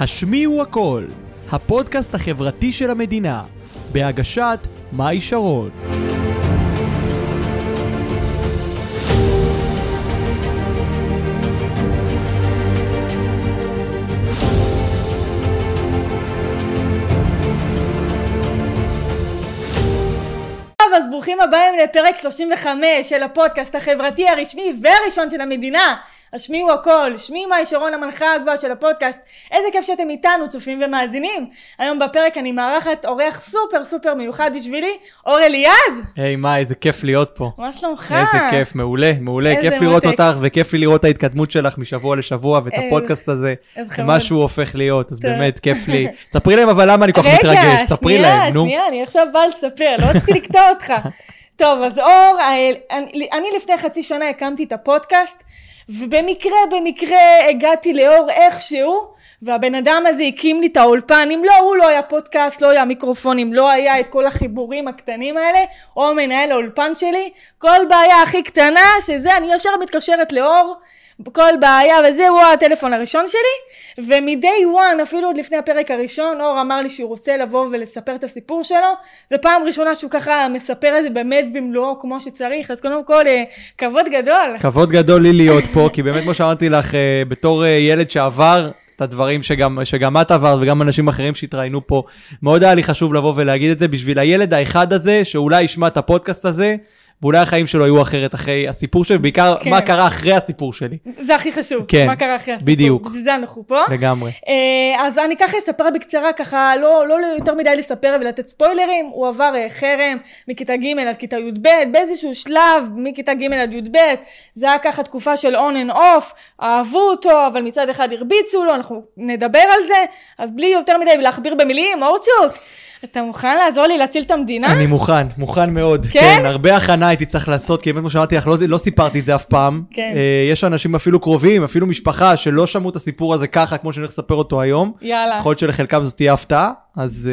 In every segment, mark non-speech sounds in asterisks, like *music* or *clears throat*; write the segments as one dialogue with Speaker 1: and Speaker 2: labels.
Speaker 1: השמיעו הכל, הפודקאסט החברתי של המדינה, בהגשת מאי שרון.
Speaker 2: אז ברוכים הבאים לפרק 35 של הפודקאסט החברתי הרשמי והראשון של המדינה. השמיעו הכל, שמי מאי שרון המנחה הגבוהה של הפודקאסט. איזה כיף שאתם איתנו, צופים ומאזינים. היום בפרק אני מארחת אורח סופר סופר מיוחד בשבילי, אור אליעז.
Speaker 3: היי, מה, איזה כיף להיות פה.
Speaker 2: מה שלומך?
Speaker 3: איזה כיף, מעולה, מעולה. כיף לראות
Speaker 2: מותק.
Speaker 3: אותך, וכיף לי לראות את ההתקדמות שלך משבוע לשבוע, ואת
Speaker 2: איזה-
Speaker 3: הפודקאסט הזה,
Speaker 2: איזה חמוד.
Speaker 3: מה שהוא הופך להיות, אז. באמת, כיף לי. *laughs* ספרי להם אבל למה אני כל כך מתרגש, ספרי להם, נו.
Speaker 2: שנייה, אני עכשיו באה לספר, לא רציתי לקטוע אותך. *laughs* טוב, אז אור, אני, אני לפני חצי שנה הקמתי את הפודקאסט, ובמקרה, במקרה הגעתי לאור איכשהו, והבן אדם הזה הקים לי את האולפן, אם לא הוא לא היה פודקאסט, לא היה מיקרופונים, לא היה את כל החיבורים הקטנים האלה, או מנהל האולפן שלי, כל בעיה הכי קטנה, שזה, אני ישר מתקשרת לאור, כל בעיה וזה, הוא הטלפון הראשון שלי, ומ-day one, אפילו עוד לפני הפרק הראשון, אור אמר לי שהוא רוצה לבוא ולספר את הסיפור שלו, זו פעם ראשונה שהוא ככה מספר את זה באמת במלואו כמו שצריך, אז קודם כל, אה, כבוד גדול.
Speaker 3: כבוד גדול לי להיות פה, כי באמת, כמו שאמרתי לך, אה, בתור אה, ילד שעבר את הדברים שגם, שגם את עברת וגם אנשים אחרים שהתראיינו פה, מאוד היה לי חשוב לבוא ולהגיד את זה בשביל הילד האחד הזה, שאולי ישמע את הפודקאסט הזה, ואולי החיים שלו יהיו אחרת אחרי הסיפור שלי, בעיקר
Speaker 2: כן.
Speaker 3: מה קרה אחרי הסיפור שלי,
Speaker 2: זה הכי חשוב,
Speaker 3: כן,
Speaker 2: מה קרה אחרי הסיפור,
Speaker 3: בדיוק.
Speaker 2: בשביל זה אנחנו פה.
Speaker 3: לגמרי.
Speaker 2: אה, אז אני ככה אספר בקצרה, ככה לא, לא יותר מדי לספר ולתת ספוילרים, הוא עבר אה, חרם מכיתה ג' עד כיתה י"ב, באיזשהו שלב מכיתה ג' עד י"ב, זה היה ככה תקופה של on and off, אהבו אותו, אבל מצד אחד הרביצו לו, אנחנו נדבר על זה, אז בלי יותר מדי להכביר במילים, אורצ'וק, אתה מוכן לעזור לי להציל את המדינה?
Speaker 3: אני מוכן, מוכן מאוד.
Speaker 2: כן?
Speaker 3: כן? הרבה הכנה הייתי צריך לעשות, כי באמת כמו שאמרתי לך, לא, לא סיפרתי את זה אף פעם.
Speaker 2: כן.
Speaker 3: אה, יש אנשים אפילו קרובים, אפילו משפחה, שלא שמעו את הסיפור הזה ככה, כמו שאני הולך לספר אותו היום.
Speaker 2: יאללה,
Speaker 3: יכול להיות שלחלקם זאת תהיה הפתעה, אז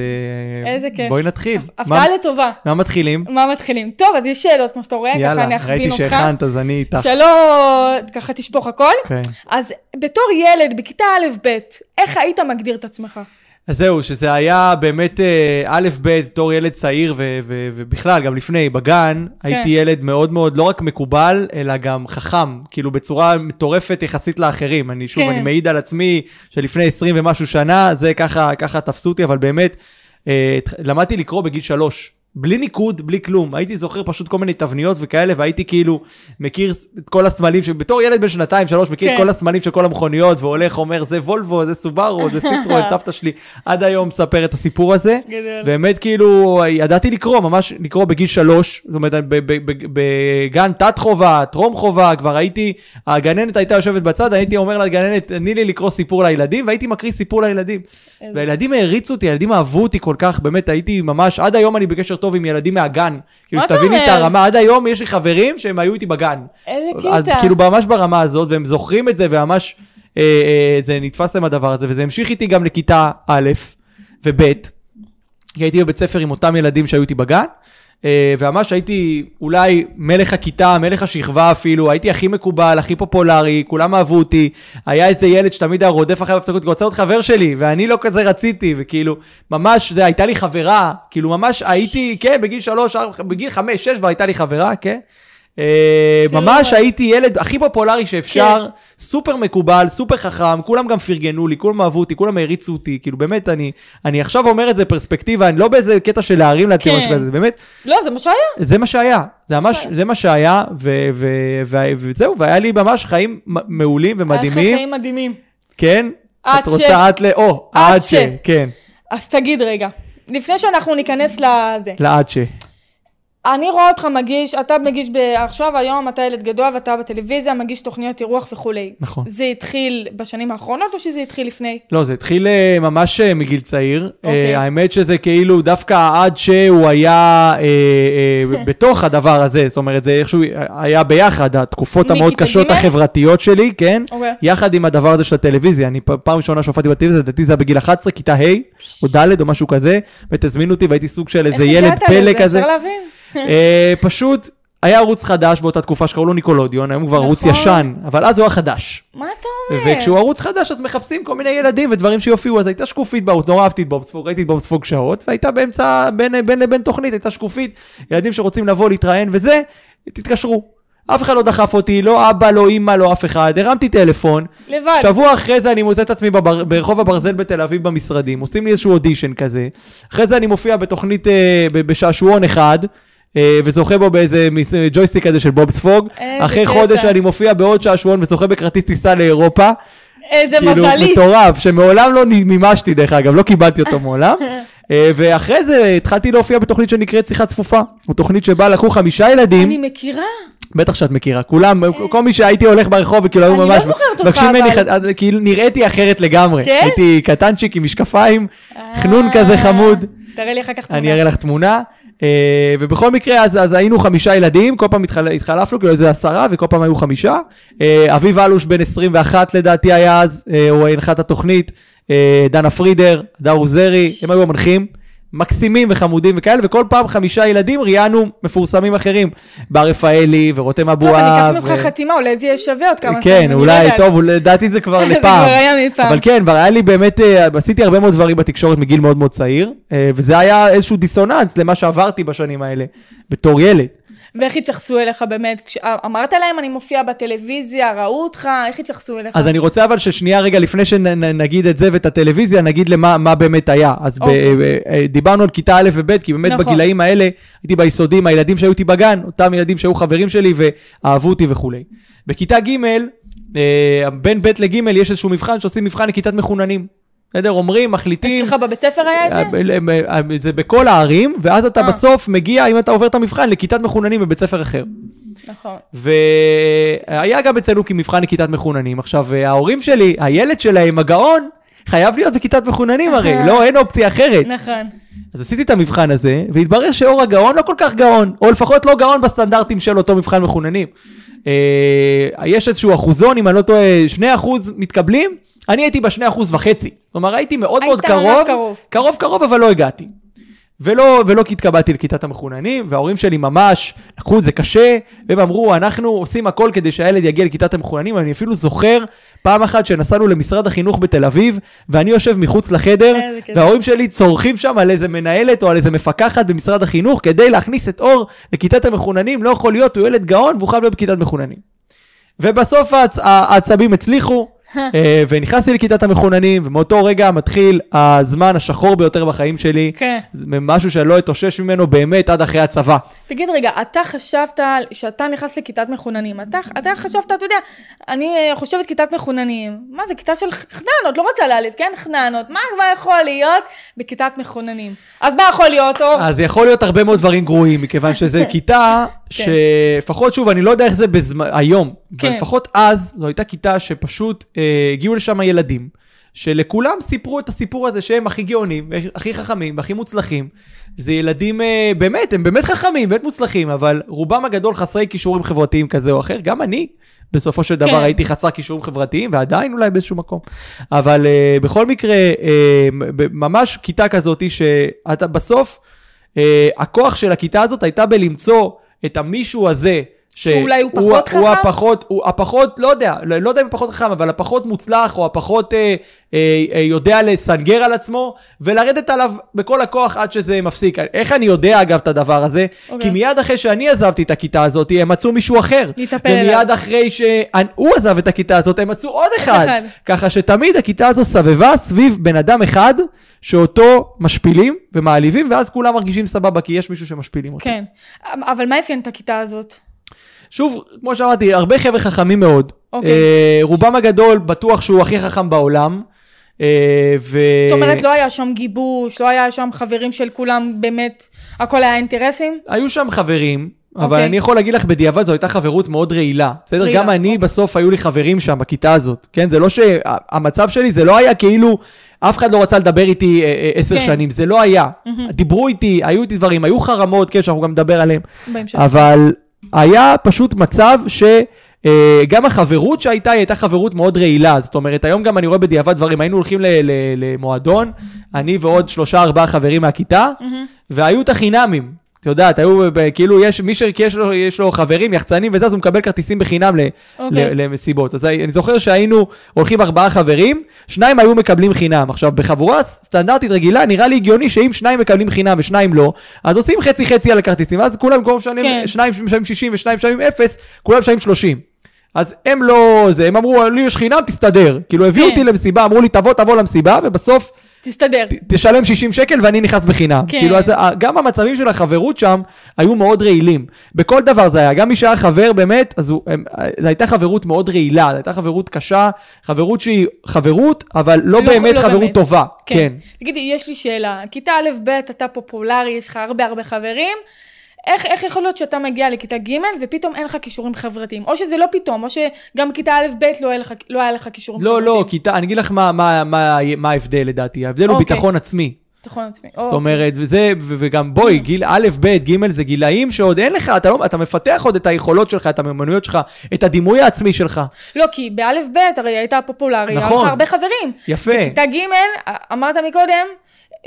Speaker 3: אה,
Speaker 2: איזה כיף.
Speaker 3: בואי נתחיל.
Speaker 2: הפתעה לטובה.
Speaker 3: מה מתחילים?
Speaker 2: מה מתחילים? טוב, אז יש שאלות כמו שאתה רואה, ככה
Speaker 3: יאללה,
Speaker 2: אני אכווין
Speaker 3: ראיתי
Speaker 2: אותך.
Speaker 3: שהכנת, אז אני איתך.
Speaker 2: שלא ככה תשפוך הכל.
Speaker 3: כן.
Speaker 2: אז בתור ילד בכיתה א'-ב', איך היית מגדיר את עצמך?
Speaker 3: אז זהו, שזה היה באמת אה, א', ב', בתור ילד צעיר, ו- ו- ובכלל, גם לפני, בגן,
Speaker 2: כן.
Speaker 3: הייתי ילד מאוד מאוד, לא רק מקובל, אלא גם חכם, כאילו בצורה מטורפת יחסית לאחרים. אני שוב,
Speaker 2: כן.
Speaker 3: אני מעיד על עצמי שלפני 20 ומשהו שנה, זה ככה, ככה תפסו אותי, אבל באמת, אה, למדתי לקרוא בגיל שלוש. בלי ניקוד, בלי כלום. הייתי זוכר פשוט כל מיני תבניות וכאלה, והייתי כאילו מכיר את כל הסמלים, שבתור ילד בן שנתיים, שלוש, מכיר
Speaker 2: כן.
Speaker 3: את כל הסמלים של כל המכוניות, והולך, אומר, זה וולבו, זה סובארו, זה סיטרואן, *laughs* סבתא שלי, עד היום מספר את הסיפור הזה.
Speaker 2: גדול.
Speaker 3: באמת כאילו, ידעתי לקרוא, ממש לקרוא בגיל שלוש, זאת אומרת, בגן תת חובה, טרום חובה, כבר הייתי, הגננת הייתה יושבת בצד, הייתי אומר לגננת, תני לי לקרוא סיפור לילדים, והייתי מקריא סיפור לילדים. והילדים העריצו אותי, הילדים אהבו אותי כל כך, באמת הייתי ממש, עד היום אני בקשר טוב עם ילדים מהגן. כאילו, שתביני את? הרמה, עד היום יש לי חברים שהם היו איתי בגן.
Speaker 2: איזה
Speaker 3: אז
Speaker 2: קטע.
Speaker 3: כאילו ממש ברמה הזאת, והם זוכרים את זה, וממש אה, אה, זה נתפס להם הדבר הזה, וזה המשיך איתי גם לכיתה א' וב', כי הייתי בבית ספר עם אותם ילדים שהיו איתי בגן, וממש הייתי אולי מלך הכיתה, מלך השכבה אפילו, הייתי הכי מקובל, הכי פופולרי, כולם אהבו אותי, היה איזה ילד שתמיד היה רודף אחרי הפסקות, רוצה להיות חבר שלי, ואני לא כזה רציתי, וכאילו, ממש, זה הייתה לי חברה, כאילו ממש הייתי, כן, בגיל שלוש, בגיל חמש, שש, כבר הייתה לי חברה, כן? אה, ממש הייתי ילד הכי פופולרי שאפשר, סופר מקובל, סופר חכם, כולם גם פרגנו לי, כולם אהבו אותי, כולם העריצו אותי, כאילו באמת, אני, אני עכשיו אומר את זה פרספקטיבה, אני לא באיזה קטע של להרים לעצמי
Speaker 2: כן.
Speaker 3: משהו כזה, זה באמת,
Speaker 2: לא, זה מה שהיה.
Speaker 3: זה מה שהיה, זה ממש, זה מה שהיה, וזהו, והיה לי ממש חיים מעולים
Speaker 2: היה לך
Speaker 3: ומדהימים,
Speaker 2: חיים מדהימים.
Speaker 3: כן? את רוצה את ל... או,
Speaker 2: עד ש...
Speaker 3: כן,
Speaker 2: אז תגיד רגע, לפני שאנחנו ניכנס לזה,
Speaker 3: לעד ש...
Speaker 2: אני רואה אותך מגיש, אתה מגיש ב- עכשיו, היום אתה ילד גדול ואתה בטלוויזיה, מגיש תוכניות אירוח וכולי.
Speaker 3: נכון.
Speaker 2: זה התחיל בשנים האחרונות או שזה התחיל לפני?
Speaker 3: לא, זה התחיל אה, ממש אה, מגיל צעיר.
Speaker 2: אוקיי.
Speaker 3: אה, האמת שזה כאילו דווקא עד שהוא היה אה, אה, *laughs* בתוך הדבר הזה, זאת אומרת, זה איכשהו היה ביחד, התקופות המאוד קשות? החברתיות שלי, כן?
Speaker 2: אוקיי.
Speaker 3: יחד עם הדבר הזה של הטלוויזיה. אני פעם ראשונה שהופעתי בטלוויזיה, לדעתי זה היה בגיל 11, כיתה ה' או ד' או משהו כזה, ותזמינו אותי והייתי סוג של איזה ילד
Speaker 2: איך
Speaker 3: פלא
Speaker 2: הגעת לזה?
Speaker 3: כזה.
Speaker 2: אפשר להבין?
Speaker 3: אה, פשוט היה ערוץ חדש באותה תקופה שקראו לו ניקולודיון, היום הוא כבר ערוץ
Speaker 2: נכון.
Speaker 3: ישן, אבל אז הוא היה חדש.
Speaker 2: מה אתה
Speaker 3: וכשהוא ערוץ חדש, אז מחפשים כל מיני ילדים ודברים שיופיעו, אז הייתה שקופית בערוץ, נורא אהבתי את בובספוג, ראיתי את בובספוג שעות, והייתה באמצע, בין, בין לבין תוכנית, הייתה שקופית, ילדים שרוצים לבוא להתראיין וזה, תתקשרו. אף אחד לא דחף אותי, לא אבא, לא אימא, לא אף אחד, הרמתי טלפון.
Speaker 2: לבד.
Speaker 3: שבוע אחרי זה אני מוצא את עצמי בבר... ברחוב הברזל בתל אביב במשרדים, עושים לי איזשהו אודישן כזה. אחרי זה אני מופיע בתוכנית אה, בשעשועון אחד, וזוכה בו באיזה מיס- ג'ויסטיק כזה של בובספוג.
Speaker 2: איזה
Speaker 3: אחרי. חודש אני מופיע בעוד שעשועון וזוכה בכרטיס טיסה לאירופה.
Speaker 2: איזה
Speaker 3: כאילו,
Speaker 2: מזליסט.
Speaker 3: מטורף, שמעולם לא מימשתי דרך אגב, לא קיבלתי אותו מעולם. *laughs* אה, ואחרי זה התחלתי להופיע בתוכנית שנקראת שיחה צפופה. זו תוכנית שבה לקחו חמישה ילדים.
Speaker 2: אני מכירה.
Speaker 3: בטח שאת מכירה, כולם, כל מי שהייתי הולך ברחוב וכאילו היו
Speaker 2: אני לא
Speaker 3: ממש,
Speaker 2: זוכרת אותך, אבל.
Speaker 3: כאילו נראיתי אחרת לגמרי,
Speaker 2: כן?
Speaker 3: הייתי קטנצ'יק עם משקפיים, חנון
Speaker 2: אה,
Speaker 3: כזה חמוד,
Speaker 2: תראה לי אחר כך תמונה.
Speaker 3: אני אראה לך תמונה, אה, ובכל מקרה אז, אז היינו חמישה ילדים, כל פעם התחל, התחלפנו, כאילו איזה עשרה, וכל פעם היו חמישה, אה, אביב אלוש בן 21 לדעתי היה אז, אה, הוא הנחה את התוכנית, אה, דנה פרידר, הדר עוזרי, הם היו המנחים. מקסימים וחמודים וכאלה, וכל פעם חמישה ילדים ראיינו מפורסמים אחרים. בר רפאלי ורותם
Speaker 2: טוב,
Speaker 3: אבואב.
Speaker 2: אני אקח ממך חתימה, אולי זה יהיה שווה עוד כמה
Speaker 3: כן,
Speaker 2: אני לא
Speaker 3: אולי,
Speaker 2: יודעת.
Speaker 3: טוב, לדעתי זה כבר *laughs*
Speaker 2: זה
Speaker 3: לפעם.
Speaker 2: כבר היה מפעם.
Speaker 3: אבל כן, כבר היה לי באמת, אה, עשיתי הרבה מאוד דברים בתקשורת מגיל מאוד מאוד צעיר, אה, וזה היה איזשהו דיסוננס למה שעברתי בשנים האלה, בתור ילד.
Speaker 2: ואיך התייחסו אליך באמת? כש- אמרת להם, אני מופיע בטלוויזיה, ראו אותך, איך התייחסו אליך?
Speaker 3: אז אני רוצה אבל ששנייה רגע לפני שנגיד את זה ואת הטלוויזיה, נגיד למה מה באמת היה. אז ב-
Speaker 2: אוקיי.
Speaker 3: אה, אה, דיברנו על כיתה א' וב', כי באמת
Speaker 2: נכון.
Speaker 3: בגילאים האלה, הייתי ביסודים, הילדים שהיו איתי בגן, אותם ילדים שהיו חברים שלי ואהבו אותי וכולי. בכיתה ג', אה, בין ב' לג' יש איזשהו מבחן שעושים מבחן לכיתת מחוננים. בסדר? אומרים, מחליטים.
Speaker 2: אצלך בבית ספר היה את זה?
Speaker 3: אה, זה בכל הערים, ואז אתה
Speaker 2: אה.
Speaker 3: בסוף מגיע, אם אתה עובר את המבחן, לכיתת מחוננים בבית ספר אחר.
Speaker 2: נכון.
Speaker 3: והיה גם אצלנו כמבחן לכיתת מחוננים. עכשיו, ההורים שלי, הילד שלהם, הגאון, חייב להיות בכיתת מחוננים הרי, לא, אין אופציה אחרת.
Speaker 2: נכון.
Speaker 3: אז עשיתי את המבחן הזה, והתברר שאור הגאון לא כל כך גאון, או לפחות לא גאון בסטנדרטים של אותו מבחן מחוננים. אה, יש איזשהו אחוזון, אם אני לא טועה, 2% מתקבלים, אני הייתי ב-2% וחצי. כלומר, הייתי מאוד מאוד קרוב.
Speaker 2: קרוב
Speaker 3: קרוב, אבל לא הגעתי. ולא, ולא התקבלתי לכיתת המחוננים, וההורים שלי ממש לקחו את זה קשה, והם אמרו, אנחנו עושים הכל כדי שהילד יגיע לכיתת המחוננים, אני אפילו זוכר פעם אחת שנסענו למשרד החינוך בתל אביב, ואני יושב מחוץ לחדר,
Speaker 2: כיף.
Speaker 3: וההורים שלי צורכים שם על איזה מנהלת או על איזה מפקחת במשרד החינוך, כדי להכניס את אור לכיתת המחוננים, לא יכול להיות, הוא ילד גאון והוא חייב להיות בכיתת מחוננים. ובסוף העצ... העצבים הצליחו, ונכנסתי לכיתת המחוננים, ומאותו רגע מתחיל הזמן השחור ביותר בחיים שלי.
Speaker 2: כן.
Speaker 3: משהו שאני לא אתאושש ממנו באמת עד אחרי הצבא.
Speaker 2: תגיד רגע, אתה חשבת שאתה נכנס לכיתת מחוננים, אתה, אתה חשבת, אתה יודע, אני אה, חושבת כיתת מחוננים, מה זה, כיתה של חננות, לא רוצה להעליב, כן? חננות, מה כבר יכול להיות בכיתת מחוננים? אז מה יכול להיות, אור?
Speaker 3: אז יכול להיות הרבה מאוד דברים גרועים, מכיוון *laughs* שזו כיתה שלפחות, שוב, אני לא יודע איך זה בזמן, היום,
Speaker 2: כן.
Speaker 3: אבל לפחות אז, זו הייתה כיתה שפשוט אה, הגיעו לשם ילדים, שלכולם סיפרו את הסיפור הזה שהם הכי גאונים, הכי חכמים, הכי מוצלחים. זה ילדים, אה, באמת, הם באמת חכמים, באמת מוצלחים, אבל רובם הגדול חסרי כישורים חברתיים כזה או אחר, גם אני. בסופו של דבר
Speaker 2: כן.
Speaker 3: הייתי חסר כישורים חברתיים, ועדיין אולי באיזשהו מקום. אבל uh, בכל מקרה, uh, ממש כיתה כזאת, שאתה בסוף, uh, הכוח של הכיתה הזאת הייתה בלמצוא את המישהו הזה.
Speaker 2: שאולי הוא פחות
Speaker 3: הוא
Speaker 2: חכם?
Speaker 3: הפחות, הוא הפחות, לא יודע, לא, לא יודע אם הוא פחות חכם, אבל הפחות מוצלח, או הפחות אה, אה, אה, יודע לסנגר על עצמו, ולרדת עליו בכל הכוח עד שזה מפסיק. איך אני יודע, אגב, את הדבר הזה?
Speaker 2: אוקיי.
Speaker 3: כי מיד אחרי שאני עזבתי את הכיתה הזאת, הם מצאו מישהו אחר.
Speaker 2: להיטפל
Speaker 3: ומיד
Speaker 2: אליו.
Speaker 3: אחרי שהוא עזב את הכיתה הזאת, הם מצאו עוד אחד.
Speaker 2: אחד.
Speaker 3: ככה שתמיד הכיתה הזו סבבה סביב בן אדם אחד, שאותו משפילים ומעליבים, ואז כולם מרגישים סבבה, כי יש מישהו שמשפילים אותו.
Speaker 2: כן. אבל מה אפיין את הכיתה הזאת?
Speaker 3: שוב, כמו שאמרתי, הרבה חבר'ה חכמים מאוד.
Speaker 2: אוקיי.
Speaker 3: אה, רובם הגדול בטוח שהוא הכי חכם בעולם. אה, ו...
Speaker 2: זאת אומרת, לא היה שם גיבוש, לא היה שם חברים של כולם, באמת, הכל היה אינטרסים?
Speaker 3: היו שם חברים, אבל
Speaker 2: אוקיי.
Speaker 3: אני יכול להגיד לך בדיעבד, זו הייתה חברות מאוד רעילה. בסדר?
Speaker 2: רעילה,
Speaker 3: גם אני
Speaker 2: אוקיי.
Speaker 3: בסוף היו לי חברים שם בכיתה הזאת. כן? זה לא ש... המצב שלי זה לא היה כאילו... אף אחד לא רצה לדבר איתי אה, אה, עשר
Speaker 2: כן.
Speaker 3: שנים, זה לא היה. דיברו איתי, היו איתי דברים, היו חרמות, כן, שאנחנו גם נדבר עליהם.
Speaker 2: בהמשך.
Speaker 3: אבל היה פשוט מצב ש... אה, גם החברות שהייתה, היא הייתה חברות מאוד רעילה. זאת אומרת, היום גם אני רואה בדיעבד דברים. היינו הולכים למועדון, אני ועוד שלושה ארבעה חברים מהכיתה, והיו את החינמים. את יודעת, היו, כאילו, יש מי שיש לו, יש לו חברים, יחצנים וזה, אז הוא מקבל כרטיסים בחינם ל,
Speaker 2: אוקיי.
Speaker 3: ל, למסיבות. אז אני זוכר שהיינו הולכים ארבעה חברים, שניים היו מקבלים חינם. עכשיו, בחבורה סטנדרטית רגילה, נראה לי הגיוני שאם שניים מקבלים חינם ושניים לא, אז עושים חצי חצי על הכרטיסים, ואז כולם במקום משלמים,
Speaker 2: כן.
Speaker 3: שניים משלמים 60 ושניים משלמים 0, כולם משלמים 30. אז הם לא, זה, הם אמרו, לי יש חינם, תסתדר. כאילו, הביאו
Speaker 2: כן.
Speaker 3: אותי למסיבה, אמרו לי, תבוא, תבוא למסיבה, ובסוף
Speaker 2: תסתדר.
Speaker 3: ת- תשלם 60 שקל ואני נכנס בחינם.
Speaker 2: כן.
Speaker 3: כאילו, אז ה- גם המצבים של החברות שם היו מאוד רעילים. בכל דבר זה היה, גם מי שהיה חבר באמת, אז הוא, הם, זו הייתה חברות מאוד רעילה, זו הייתה חברות קשה, חברות שהיא חברות, אבל לא,
Speaker 2: לא-
Speaker 3: באמת
Speaker 2: לא
Speaker 3: חברות
Speaker 2: באמת.
Speaker 3: טובה. כן.
Speaker 2: תגידי, יש לי שאלה. כיתה א'-ב' אתה פופולרי, יש לך הרבה הרבה חברים. איך, איך יכול להיות שאתה מגיע לכיתה ג' ופתאום אין לך כישורים חברתיים? או שזה לא פתאום, או שגם כיתה א'-ב' לא היה לך, לא היה לך כישורים
Speaker 3: לא,
Speaker 2: חברתיים.
Speaker 3: לא, כיתה, אני אגיד לך מה, מה, מה, מה ההבדל לדעתי. ההבדל הוא
Speaker 2: אוקיי.
Speaker 3: ביטחון עצמי.
Speaker 2: ביטחון עצמי.
Speaker 3: זאת אומרת, וזה, וגם בואי, גיל א', ב', ג', זה גילאים שעוד אין לך, אתה, לא, אתה מפתח עוד את היכולות שלך, את המיומנויות שלך, את הדימוי העצמי שלך.
Speaker 2: לא, כי באלף-בית הרי הייתה פופולרי, היה
Speaker 3: נכון.
Speaker 2: הרבה חברים.
Speaker 3: יפה.
Speaker 2: בכיתה ג' אמרת מקודם,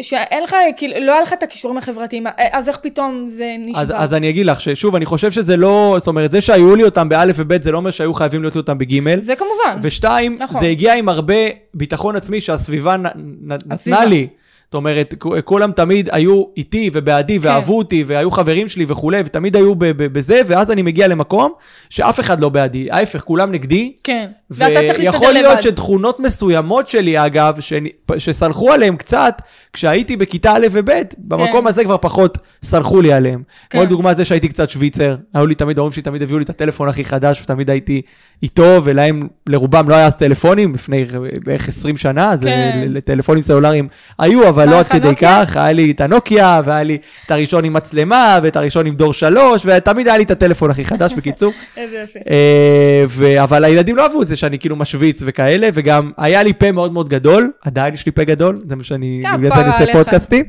Speaker 2: שאין לך, כאילו, לא היה לך את הכישורים החברתיים, אז איך פתאום זה נשבר?
Speaker 3: אז, אז אני אגיד לך ששוב, אני חושב שזה לא, זאת אומרת, זה שהיו לי אותם באלף ובית, זה לא אומר שהיו חייבים להיות לי אותם בגימל.
Speaker 2: זה כמובן.
Speaker 3: ושתיים,
Speaker 2: נכון.
Speaker 3: זה הגיע עם הרבה ביטחון עצמי שהסביבה נ, נ, נתנה. לי. זאת אומרת, כולם תמיד היו איתי ובעדי
Speaker 2: כן.
Speaker 3: ואהבו אותי והיו חברים שלי וכולי, ותמיד היו בזה, ואז אני מגיע למקום שאף אחד לא בעדי, ההפך, כולם נגדי.
Speaker 2: כן. ואתה צריך להסתדר לבד.
Speaker 3: ויכול להיות שתכונות מסוימות שלי, אגב, שאני- שסלחו עליהם קצת, כשהייתי בכיתה א' וב', במקום הזה כבר פחות סלחו לי עליהם.
Speaker 2: כן.
Speaker 3: כמו לדוגמה זה שהייתי קצת שוויצר, היו לי תמיד, ההורים שלי תמיד הביאו לי את הטלפון הכי חדש, ותמיד הייתי איתו, ולהם, לרובם לא היה אז טלפונים, לפני בערך 20 שנה,
Speaker 2: כן.
Speaker 3: לטלפונים סלולריים היו, אבל לא עד כדי
Speaker 2: נוקיה?
Speaker 3: כך, היה לי את הנוקיה, והיה לי את הראשון עם מצלמה, ואת הראשון עם דור שלוש, ותמיד היה לי את הטלפון הכי חדש, בקיצור. *laughs*
Speaker 2: איזה יפה.
Speaker 3: אה, ו- אבל הילדים לא אהבו את זה שאני כאילו משוויץ וכאלה, וגם היה לי פה מאוד מאוד גדול, עדיין יש לי פה גדול, זה מה שאני,
Speaker 2: כפרה
Speaker 3: בגלל זה אני עושה. פודקאסטים.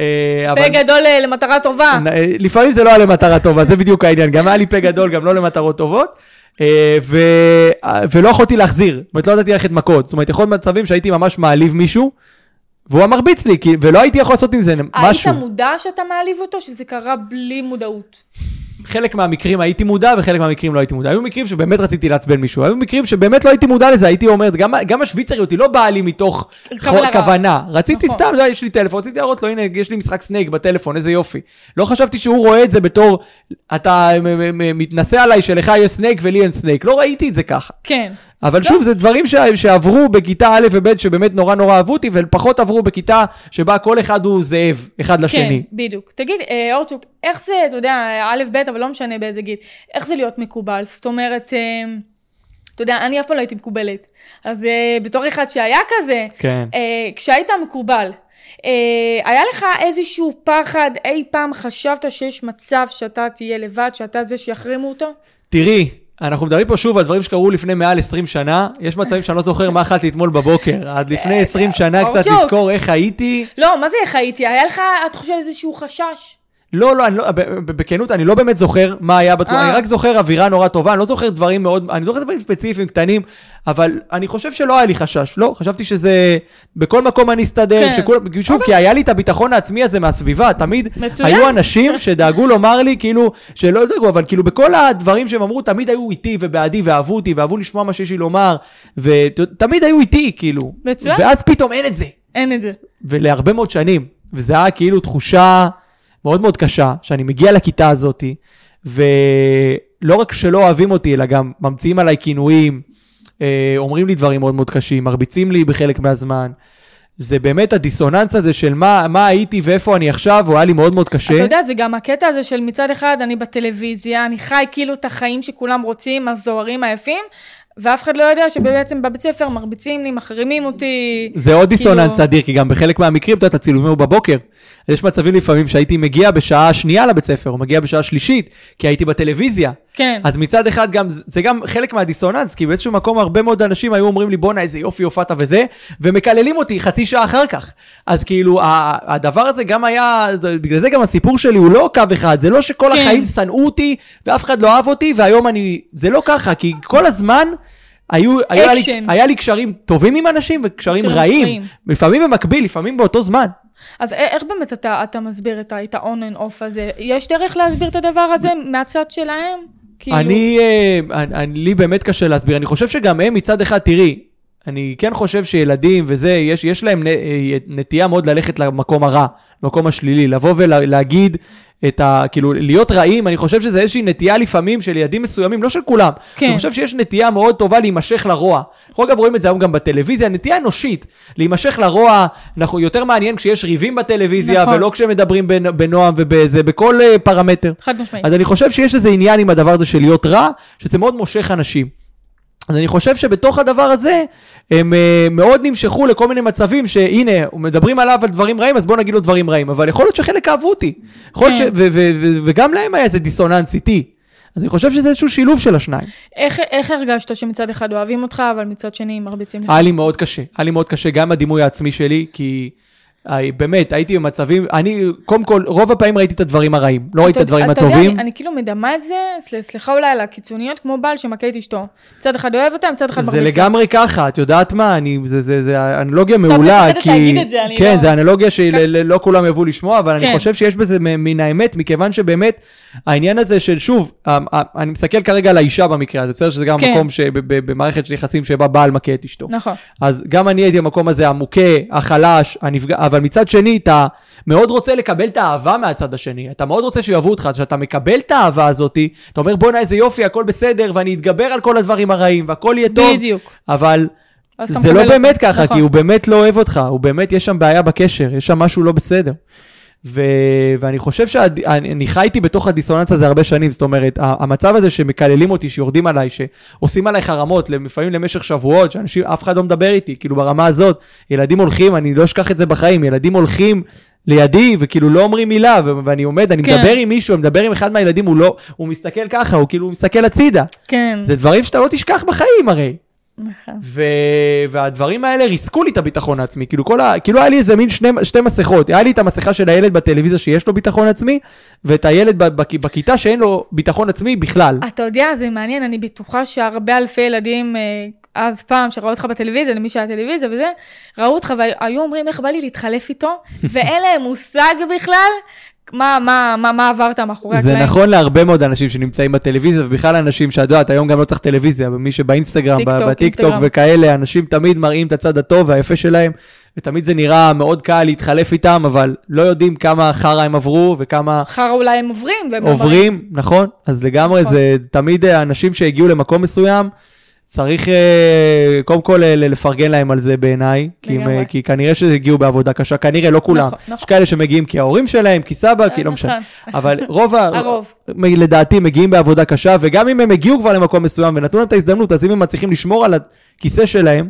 Speaker 3: אה, אבל-
Speaker 2: פה גדול אה, למטרה טובה.
Speaker 3: לפעמים זה לא היה למטרה טובה, זה בדיוק העניין, גם היה לי פה גדול, גם לא למטרות טובות. ו- ולא יכולתי להחזיר, זאת אומרת, לא ידעתי ללכת מכות. זאת אומרת, יכול להיות מצבים שהייתי ממש מעליב מישהו, והוא היה מרביץ לי, כי- ולא הייתי יכול לעשות עם זה משהו.
Speaker 2: היית מודע שאתה מעליב אותו, שזה קרה בלי מודעות?
Speaker 3: חלק מהמקרים הייתי מודע וחלק מהמקרים לא הייתי מודע. היו מקרים שבאמת רציתי לעצבן מישהו, היו מקרים שבאמת לא הייתי מודע לזה, הייתי אומר, גם, גם השוויצריות היא לא באה לי מתוך
Speaker 2: רעה.
Speaker 3: כוונה. רציתי
Speaker 2: נכון.
Speaker 3: סתם, יודע, יש לי טלפון, רציתי להראות לו, הנה, יש לי משחק Snake בטלפון, איזה יופי. לא חשבתי שהוא רואה את זה בתור, אתה מתנשא עליי שלך יש Snake ולי אין Snake, לא ראיתי את זה ככה.
Speaker 2: כן.
Speaker 3: אבל שוב, זה דברים שעברו בכיתה א' וב' שבאמת נורא נורא אהבו אותי, ופחות עברו בכיתה שבה כל אחד הוא זאב, אחד לשני.
Speaker 2: כן, בדיוק. תגיד, אה, אורצ'וק, איך זה, אתה יודע, א', ב', אבל לא משנה באיזה גיל, איך זה להיות מקובל? זאת אומרת, אה, אתה יודע, אני אף פעם לא הייתי מקובלת. אז אה, בתור אחד שהיה כזה,
Speaker 3: כן.
Speaker 2: כשהיית מקובל, היה לך איזשהו פחד, אי פעם חשבת שיש מצב שאתה תהיה לבד, שאתה זה שיחרימו אותו?
Speaker 3: תראי, אנחנו מדברים פה שוב על דברים שקרו לפני מעל 20 שנה, יש מצבים שאני לא זוכר מה אכלתי אתמול בבוקר, עד לפני 20 שנה קצת
Speaker 2: אורצ'וק.
Speaker 3: לזכור איך הייתי.
Speaker 2: לא, מה זה איך הייתי? היה לך, אתה חושב, איזשהו חשש?
Speaker 3: לא, לא, אני לא, בכנות, אני לא באמת זוכר מה היה בתקופה,
Speaker 2: אה.
Speaker 3: אני רק זוכר אווירה נורא טובה, אני לא זוכר דברים מאוד, אני זוכר דברים ספציפיים קטנים, אבל אני חושב שלא היה לי חשש, לא, חשבתי שזה, בכל מקום אני אסתדר,
Speaker 2: כן.
Speaker 3: שכולם, שוב, כי היה לי את הביטחון העצמי הזה מהסביבה, תמיד
Speaker 2: מצוין.
Speaker 3: היו אנשים שדאגו לומר לי, כאילו, שלא דאגו, אבל כאילו בכל הדברים שהם אמרו, תמיד היו איתי ובעדי, ואהבו אותי, ואהבו לשמוע מה שיש לי לומר, ותמיד היו איתי, כאילו.
Speaker 2: מצוין.
Speaker 3: ואז פתאום אין את זה.
Speaker 2: אין את זה.
Speaker 3: ולהרבה מאוד שנים, וזה היה כאילו תחושה מאוד מאוד קשה, שאני מגיע לכיתה הזאתי, ולא רק שלא אוהבים אותי, אלא גם ממציאים עליי כינויים, אה, אומרים לי דברים מאוד מאוד קשים, מרביצים לי בחלק מהזמן. זה באמת הדיסוננס הזה של מה, מה הייתי ואיפה אני עכשיו, הוא היה לי מאוד מאוד קשה.
Speaker 2: אתה יודע, זה גם הקטע הזה של מצד אחד, אני בטלוויזיה, אני חי כאילו את החיים שכולם רוצים, הזוהרים היפים, ואף אחד לא יודע שבעצם בבית ספר מרביצים לי, מחרימים אותי.
Speaker 3: זה עוד דיסוננס
Speaker 2: כאילו-
Speaker 3: אדיר, כי גם בחלק מהמקרים, אתה יודע, הצילומים הוא בבוקר. יש מצבים לפעמים שהייתי מגיע בשעה שנייה לבית ספר, או מגיע בשעה שלישית, כי הייתי בטלוויזיה.
Speaker 2: כן.
Speaker 3: אז מצד אחד גם, זה גם חלק מהדיסוננס, כי באיזשהו מקום הרבה מאוד אנשים היו אומרים לי, בואנה, איזה יופי הופעת וזה, ומקללים אותי חצי שעה אחר כך. אז כאילו, הדבר הזה גם היה, זה- בגלל זה גם הסיפור שלי הוא לא קו אחד, זה לא שכל
Speaker 2: כן.
Speaker 3: החיים שנאו אותי, ואף אחד לא אהב אותי, והיום אני, זה לא ככה, כי כל הזמן... היו, היה, לי. היה לי קשרים טובים עם אנשים וקשרים
Speaker 2: קשרים
Speaker 3: רעים,
Speaker 2: רעים.
Speaker 3: לפעמים במקביל, לפעמים באותו זמן.
Speaker 2: אז איך באמת אתה, אתה מסביר את ה-on and off הזה? יש דרך להסביר את הדבר הזה מהצד שלהם? כאילו...
Speaker 3: אני, אה, אני, אני, לי באמת קשה להסביר. אני חושב שגם הם מצד אחד, תראי, אני כן חושב שילדים וזה, יש, יש להם נ, אה, נטייה מאוד ללכת למקום הרע, למקום השלילי, לבוא ולהגיד את ה... כאילו, להיות רעים, אני חושב שזה איזושהי נטייה לפעמים של ילדים מסוימים, לא של כולם.
Speaker 2: כן.
Speaker 3: אני חושב שיש נטייה מאוד טובה להימשך לרוע. אנחנו אגב רואים את זה היום גם בטלוויזיה, נטייה אנושית, להימשך לרוע, אנחנו יותר מעניין כשיש ריבים בטלוויזיה,
Speaker 2: נכון.
Speaker 3: ולא כשמדברים בנ- בנועם ובזה, בכל אה, פרמטר.
Speaker 2: חד משמעית.
Speaker 3: אז אני חושב שיש איזה עניין עם הדבר הזה של להיות רע, שזה מאוד מושך אנשים. אז אני חושב שבתוך הדבר הזה, הם uh, מאוד נמשכו לכל מיני מצבים שהנה, מדברים עליו על דברים רעים, אז בואו נגיד לו דברים רעים. אבל יכול להיות שחלק אהבו אותי. יכול להיות ש...
Speaker 2: כן.
Speaker 3: ו- ו- ו- וגם להם היה איזה דיסוננס איתי. אז אני חושב שזה איזשהו שילוב של השניים.
Speaker 2: איך, איך הרגשת שמצד אחד אוהבים אותך, אבל מצד שני מרביצים לך?
Speaker 3: היה לי מאוד קשה. היה לי מאוד קשה גם הדימוי העצמי שלי, כי... אה, באמת, הייתי במצבים, אני, קודם כל, רוב הפעמים ראיתי את הדברים הרעים, לא ראיתי את הדברים
Speaker 2: אתה יודע,
Speaker 3: הטובים.
Speaker 2: אני, אני כאילו מדמה את זה, סל- סליחה אולי על הקיצוניות, כמו בעל שמכה את אשתו. מצד אחד אוהב אותה, מצד אחד
Speaker 3: זה
Speaker 2: מרביץ לה.
Speaker 3: לגמרי ככה, את יודעת מה? אני, זה, זה, זה אנלוגיה מעולה,
Speaker 2: מפחדת
Speaker 3: כי...
Speaker 2: להגיד את זה, אני
Speaker 3: כן,
Speaker 2: לא-
Speaker 3: זה אנלוגיה שלא כולם יאהבו לשמוע, אבל
Speaker 2: כן.
Speaker 3: אני חושב שיש בזה מן האמת, מכיוון שבאמת, העניין הזה של, שוב, ה- ה- אני מסתכל כרגע על האישה במקרה הזה, בסדר שזה גם
Speaker 2: כן.
Speaker 3: מקום שבמערכת של יחסים שבה בעל מכה את אשתו.
Speaker 2: נכון.
Speaker 3: אז גם אני הייתי במקום הזה, המוכה, החלש, הנפגע, אבל מצד שני, אתה מאוד רוצה לקבל את האהבה מהצד השני. אתה מאוד רוצה שיאהבו אותך, כשאתה מקבל את האהבה הזאת, אתה אומר, בואנה, איזה יופי, הכל בסדר, ואני אתגבר על כל הדברים הרעים, והכל יהיה טוב.
Speaker 2: בדיוק.
Speaker 3: אבל
Speaker 2: אז
Speaker 3: זה לא. באמת ככה,
Speaker 2: נכון.
Speaker 3: כי הוא באמת לא אוהב אותך, הוא באמת, יש שם בעיה בקשר, יש שם משהו לא בסדר. ו... ואני חושב שאני חייתי בתוך הדיסוננס הזה הרבה שנים, זאת אומרת, המצב הזה שמקללים אותי, שיורדים עליי, שעושים עליי חרמות, לפעמים למשך שבועות, שאנשים, אף אחד לא מדבר איתי, כאילו ברמה הזאת, ילדים הולכים, אני לא אשכח את זה בחיים, ילדים הולכים לידי, וכאילו לא אומרים מילה, ו- ואני עומד, אני
Speaker 2: כן.
Speaker 3: מדבר עם מישהו, אני מדבר עם אחד מהילדים, הוא לא, הוא מסתכל ככה, הוא כאילו מסתכל הצידה.
Speaker 2: כן.
Speaker 3: זה דברים שאתה לא תשכח בחיים הרי.
Speaker 2: נכון.
Speaker 3: ו... והדברים האלה ריסקו לי את הביטחון העצמי. כאילו, כל ה... כאילו היה לי איזה מין שני... שתי מסכות. היה לי את המסכה של הילד בטלוויזיה שיש לו ביטחון עצמי, ואת הילד ב... בכ... בכיתה שאין לו ביטחון עצמי בכלל.
Speaker 2: אתה יודע, זה מעניין, אני בטוחה שהרבה אלפי ילדים, אה, אז פעם, שראו אותך בטלוויזיה, למי שהיה טלוויזיה וזה, ראו אותך והיו אומרים, איך בא לי להתחלף איתו, *laughs* ואין להם מושג בכלל מה, מה, מה, מה עברת מאחורי
Speaker 3: זה
Speaker 2: הקלעים.
Speaker 3: נכון להרבה מאוד אנשים שנמצאים בטלוויזיה, ובכלל אנשים שאת יודעת, היום גם לא צריך טלוויזיה, ומי שבאינסטגרם, בטיקטוק. וכאלה, אנשים תמיד מראים את הצד הטוב והיפה שלהם, ותמיד זה נראה מאוד קל להתחלף איתם, אבל לא יודעים כמה חרא הם עברו וכמה...
Speaker 2: אחר אולי הם עוברים, והם לא מראים.
Speaker 3: עוברים, נכון? אז לגמרי
Speaker 2: נכון.
Speaker 3: זה תמיד אה, אנשים שהגיעו למקום מסוים, צריך אה, קודם כל אה, לפרגן להם על זה בעיניי, כי, הם, אה. כי כנראה שהגיעו בעבודה קשה, כנראה לא כולם.
Speaker 2: נכון, נכון.
Speaker 3: יש כאלה שמגיעים כי ההורים שלהם, כי סבא, כי לא משנה.
Speaker 2: נכון.
Speaker 3: אבל רוב,
Speaker 2: הרוב.
Speaker 3: לדעתי מגיעים בעבודה קשה, וגם אם הם הגיעו כבר למקום מסוים ונתנו להם את ההזדמנות, אז אם הם מצליחים לשמור על הכיסא שלהם,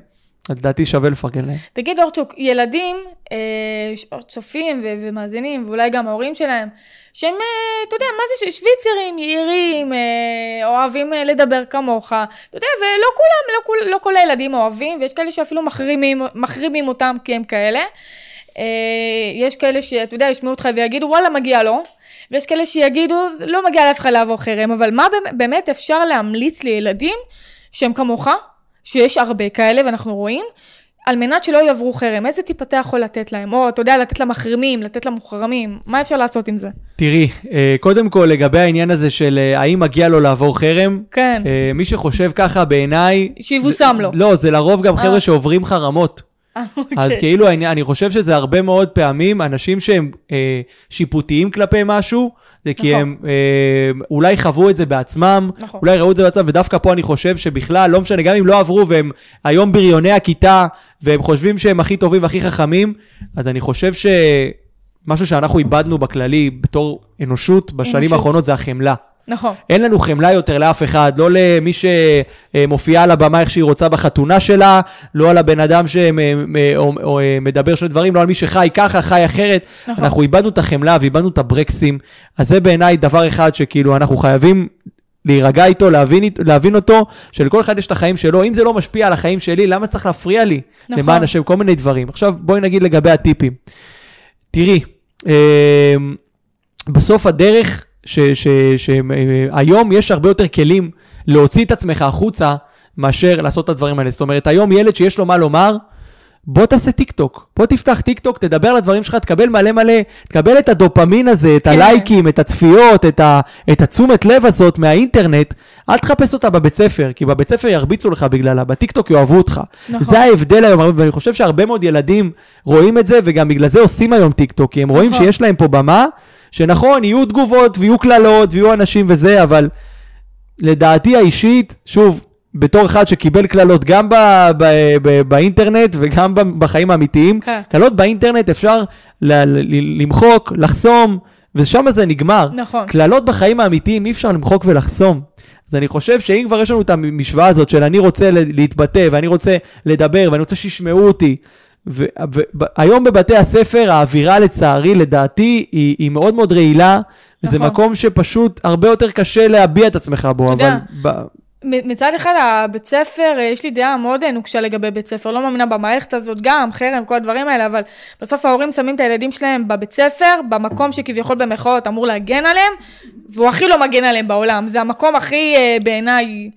Speaker 3: לדעתי שווה לפרגן להם.
Speaker 2: תגיד אורצ'וק, ילדים אה, צופים ומאזינים, ואולי גם ההורים שלהם, שהם, אה, אתה יודע, מה זה, שוויצרים, יהירים, אה, אוהבים אה, לדבר כמוך, אתה יודע, ולא כולם, לא כל, לא כל הילדים אוהבים, ויש כאלה שאפילו מחרימים, מחרימים אותם כי הם כאלה. אה, יש כאלה שאתה יודע, ישמעו אותך ויגידו, וואלה, מגיע לו. ויש כאלה שיגידו, לא מגיע לאף אחד לעבור חרם, אבל מה באמת אפשר להמליץ לילדים שהם כמוך, שיש הרבה כאלה ואנחנו רואים, על מנת שלא יעברו חרם, איזה טיפ אתה יכול לתת להם? או אתה יודע, לתת למחרימים, לתת למוחרמים, מה אפשר לעשות עם זה?
Speaker 3: תראי, אה, קודם כל לגבי העניין הזה של אה, האם מגיע לו לעבור חרם,
Speaker 2: כן,
Speaker 3: אה, מי שחושב ככה בעיניי...
Speaker 2: שיבושם לו.
Speaker 3: לא, זה לרוב גם חבר'ה. שעוברים חרמות. אז
Speaker 2: אוקיי.
Speaker 3: כאילו העניין, אני חושב שזה הרבה מאוד פעמים אנשים שהם אה, שיפוטיים כלפי משהו, זה כי
Speaker 2: נכון.
Speaker 3: הם אה, אולי חוו את זה בעצמם,
Speaker 2: נכון.
Speaker 3: אולי ראו את זה בעצמם, ודווקא פה אני חושב שבכלל, לא משנה, גם אם לא עברו והם היום בריוני הכיתה, והם חושבים שהם הכי טובים והכי חכמים, אז אני חושב שמשהו שאנחנו איבדנו בכללי בתור אנושות בשנים
Speaker 2: אנושות.
Speaker 3: האחרונות זה החמלה.
Speaker 2: נכון,
Speaker 3: אין לנו חמלה יותר לאף אחד, לא למי שמופיעה על הבמה איך שהיא רוצה בחתונה שלה, לא על הבן אדם שמדבר שני דברים, לא על מי שחי ככה, חי אחרת.
Speaker 2: נכון.
Speaker 3: אנחנו איבדנו את החמלה ואיבדנו את הברקסים. אז זה בעיניי דבר אחד שכאילו אנחנו חייבים להירגע איתו, להבין, להבין אותו, שלכל אחד יש את החיים שלו. אם זה לא משפיע על החיים שלי, למה צריך להפריע לי?
Speaker 2: נכון.
Speaker 3: למען השם, כל מיני דברים. עכשיו בואי נגיד לגבי הטיפים. תראי, אה, בסוף הדרך, שהיום יש הרבה יותר כלים להוציא את עצמך החוצה, מאשר לעשות את הדברים האלה. זאת אומרת, היום ילד שיש לו מה לומר, בוא תעשה טיק טוק, בוא תפתח טיק טוק, תדבר על הדברים שלך, תקבל מלא מלא, תקבל את הדופמין הזה, את
Speaker 2: כן.
Speaker 3: הלייקים, את הצפיות, את, ה, את התשומת לב הזאת מהאינטרנט, אל תחפש אותה בבית ספר, כי בבית ספר ירביצו לך בגללה, בטיק טוק יאהבו אותך.
Speaker 2: נכון.
Speaker 3: זה ההבדל היום, ואני חושב שהרבה מאוד ילדים רואים את זה, וגם בגלל זה עושים היום טיק טוק, כי הם רואים
Speaker 2: נכון.
Speaker 3: שיש להם פה במה, שנכון, יהיו תגובות ויהיו קללות ויהיו אנשים וזה, אבל לדעתי האישית, שוב, בתור אחד שקיבל קללות גם ב- ב- ב- באינטרנט וגם בחיים האמיתיים,
Speaker 2: כן.
Speaker 3: קללות באינטרנט אפשר ל- ל- למחוק, לחסום, ושם זה נגמר.
Speaker 2: נכון.
Speaker 3: קללות בחיים האמיתיים אי אפשר למחוק ולחסום. אז אני חושב שאם כבר יש לנו את המשוואה הזאת של אני רוצה להתבטא ואני רוצה לדבר ואני רוצה שישמעו אותי, והיום בבתי הספר האווירה לצערי לדעתי היא, היא מאוד מאוד רעילה,
Speaker 2: נכון.
Speaker 3: מקום שפשוט הרבה יותר קשה להביע את עצמך בו,
Speaker 2: אתה
Speaker 3: אבל... ב-
Speaker 2: מצד אחד, הבית ספר, אה, יש לי דעה מאוד נוקשה לגבי בית ספר, לא מאמינה במערכת הזאת גם, חרם, כל הדברים האלה, אבל בסוף ההורים שמים את הילדים שלהם בבית ספר, במקום שכביכול במחאות אמור להגן עליהם, והוא הכי לא מגן עליהם בעולם, זה המקום הכי אה, בעיניי,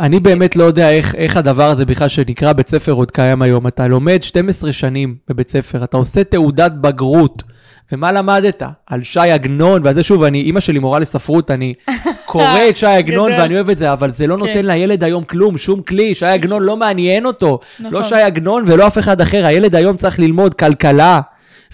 Speaker 3: אני באמת לא יודע איך, איך הדבר הזה בכלל שנקרא בית ספר עוד קיים היום. אתה לומד 12 שנים בבית ספר, אתה עושה תעודת בגרות. ומה למדת? על ש"י עגנון, ועל זה שוב, אני, אימא שלי מורה לספרות, אני *laughs* קורא את ש"י עגנון. ואני אוהב את זה, אבל זה לא
Speaker 2: כן.
Speaker 3: נותן לילד היום כלום, שום כלי, ש"י עגנון לא מעניין אותו.
Speaker 2: נכון.
Speaker 3: לא ש"י עגנון ולא אף אחד אחר, הילד היום צריך ללמוד כלכלה.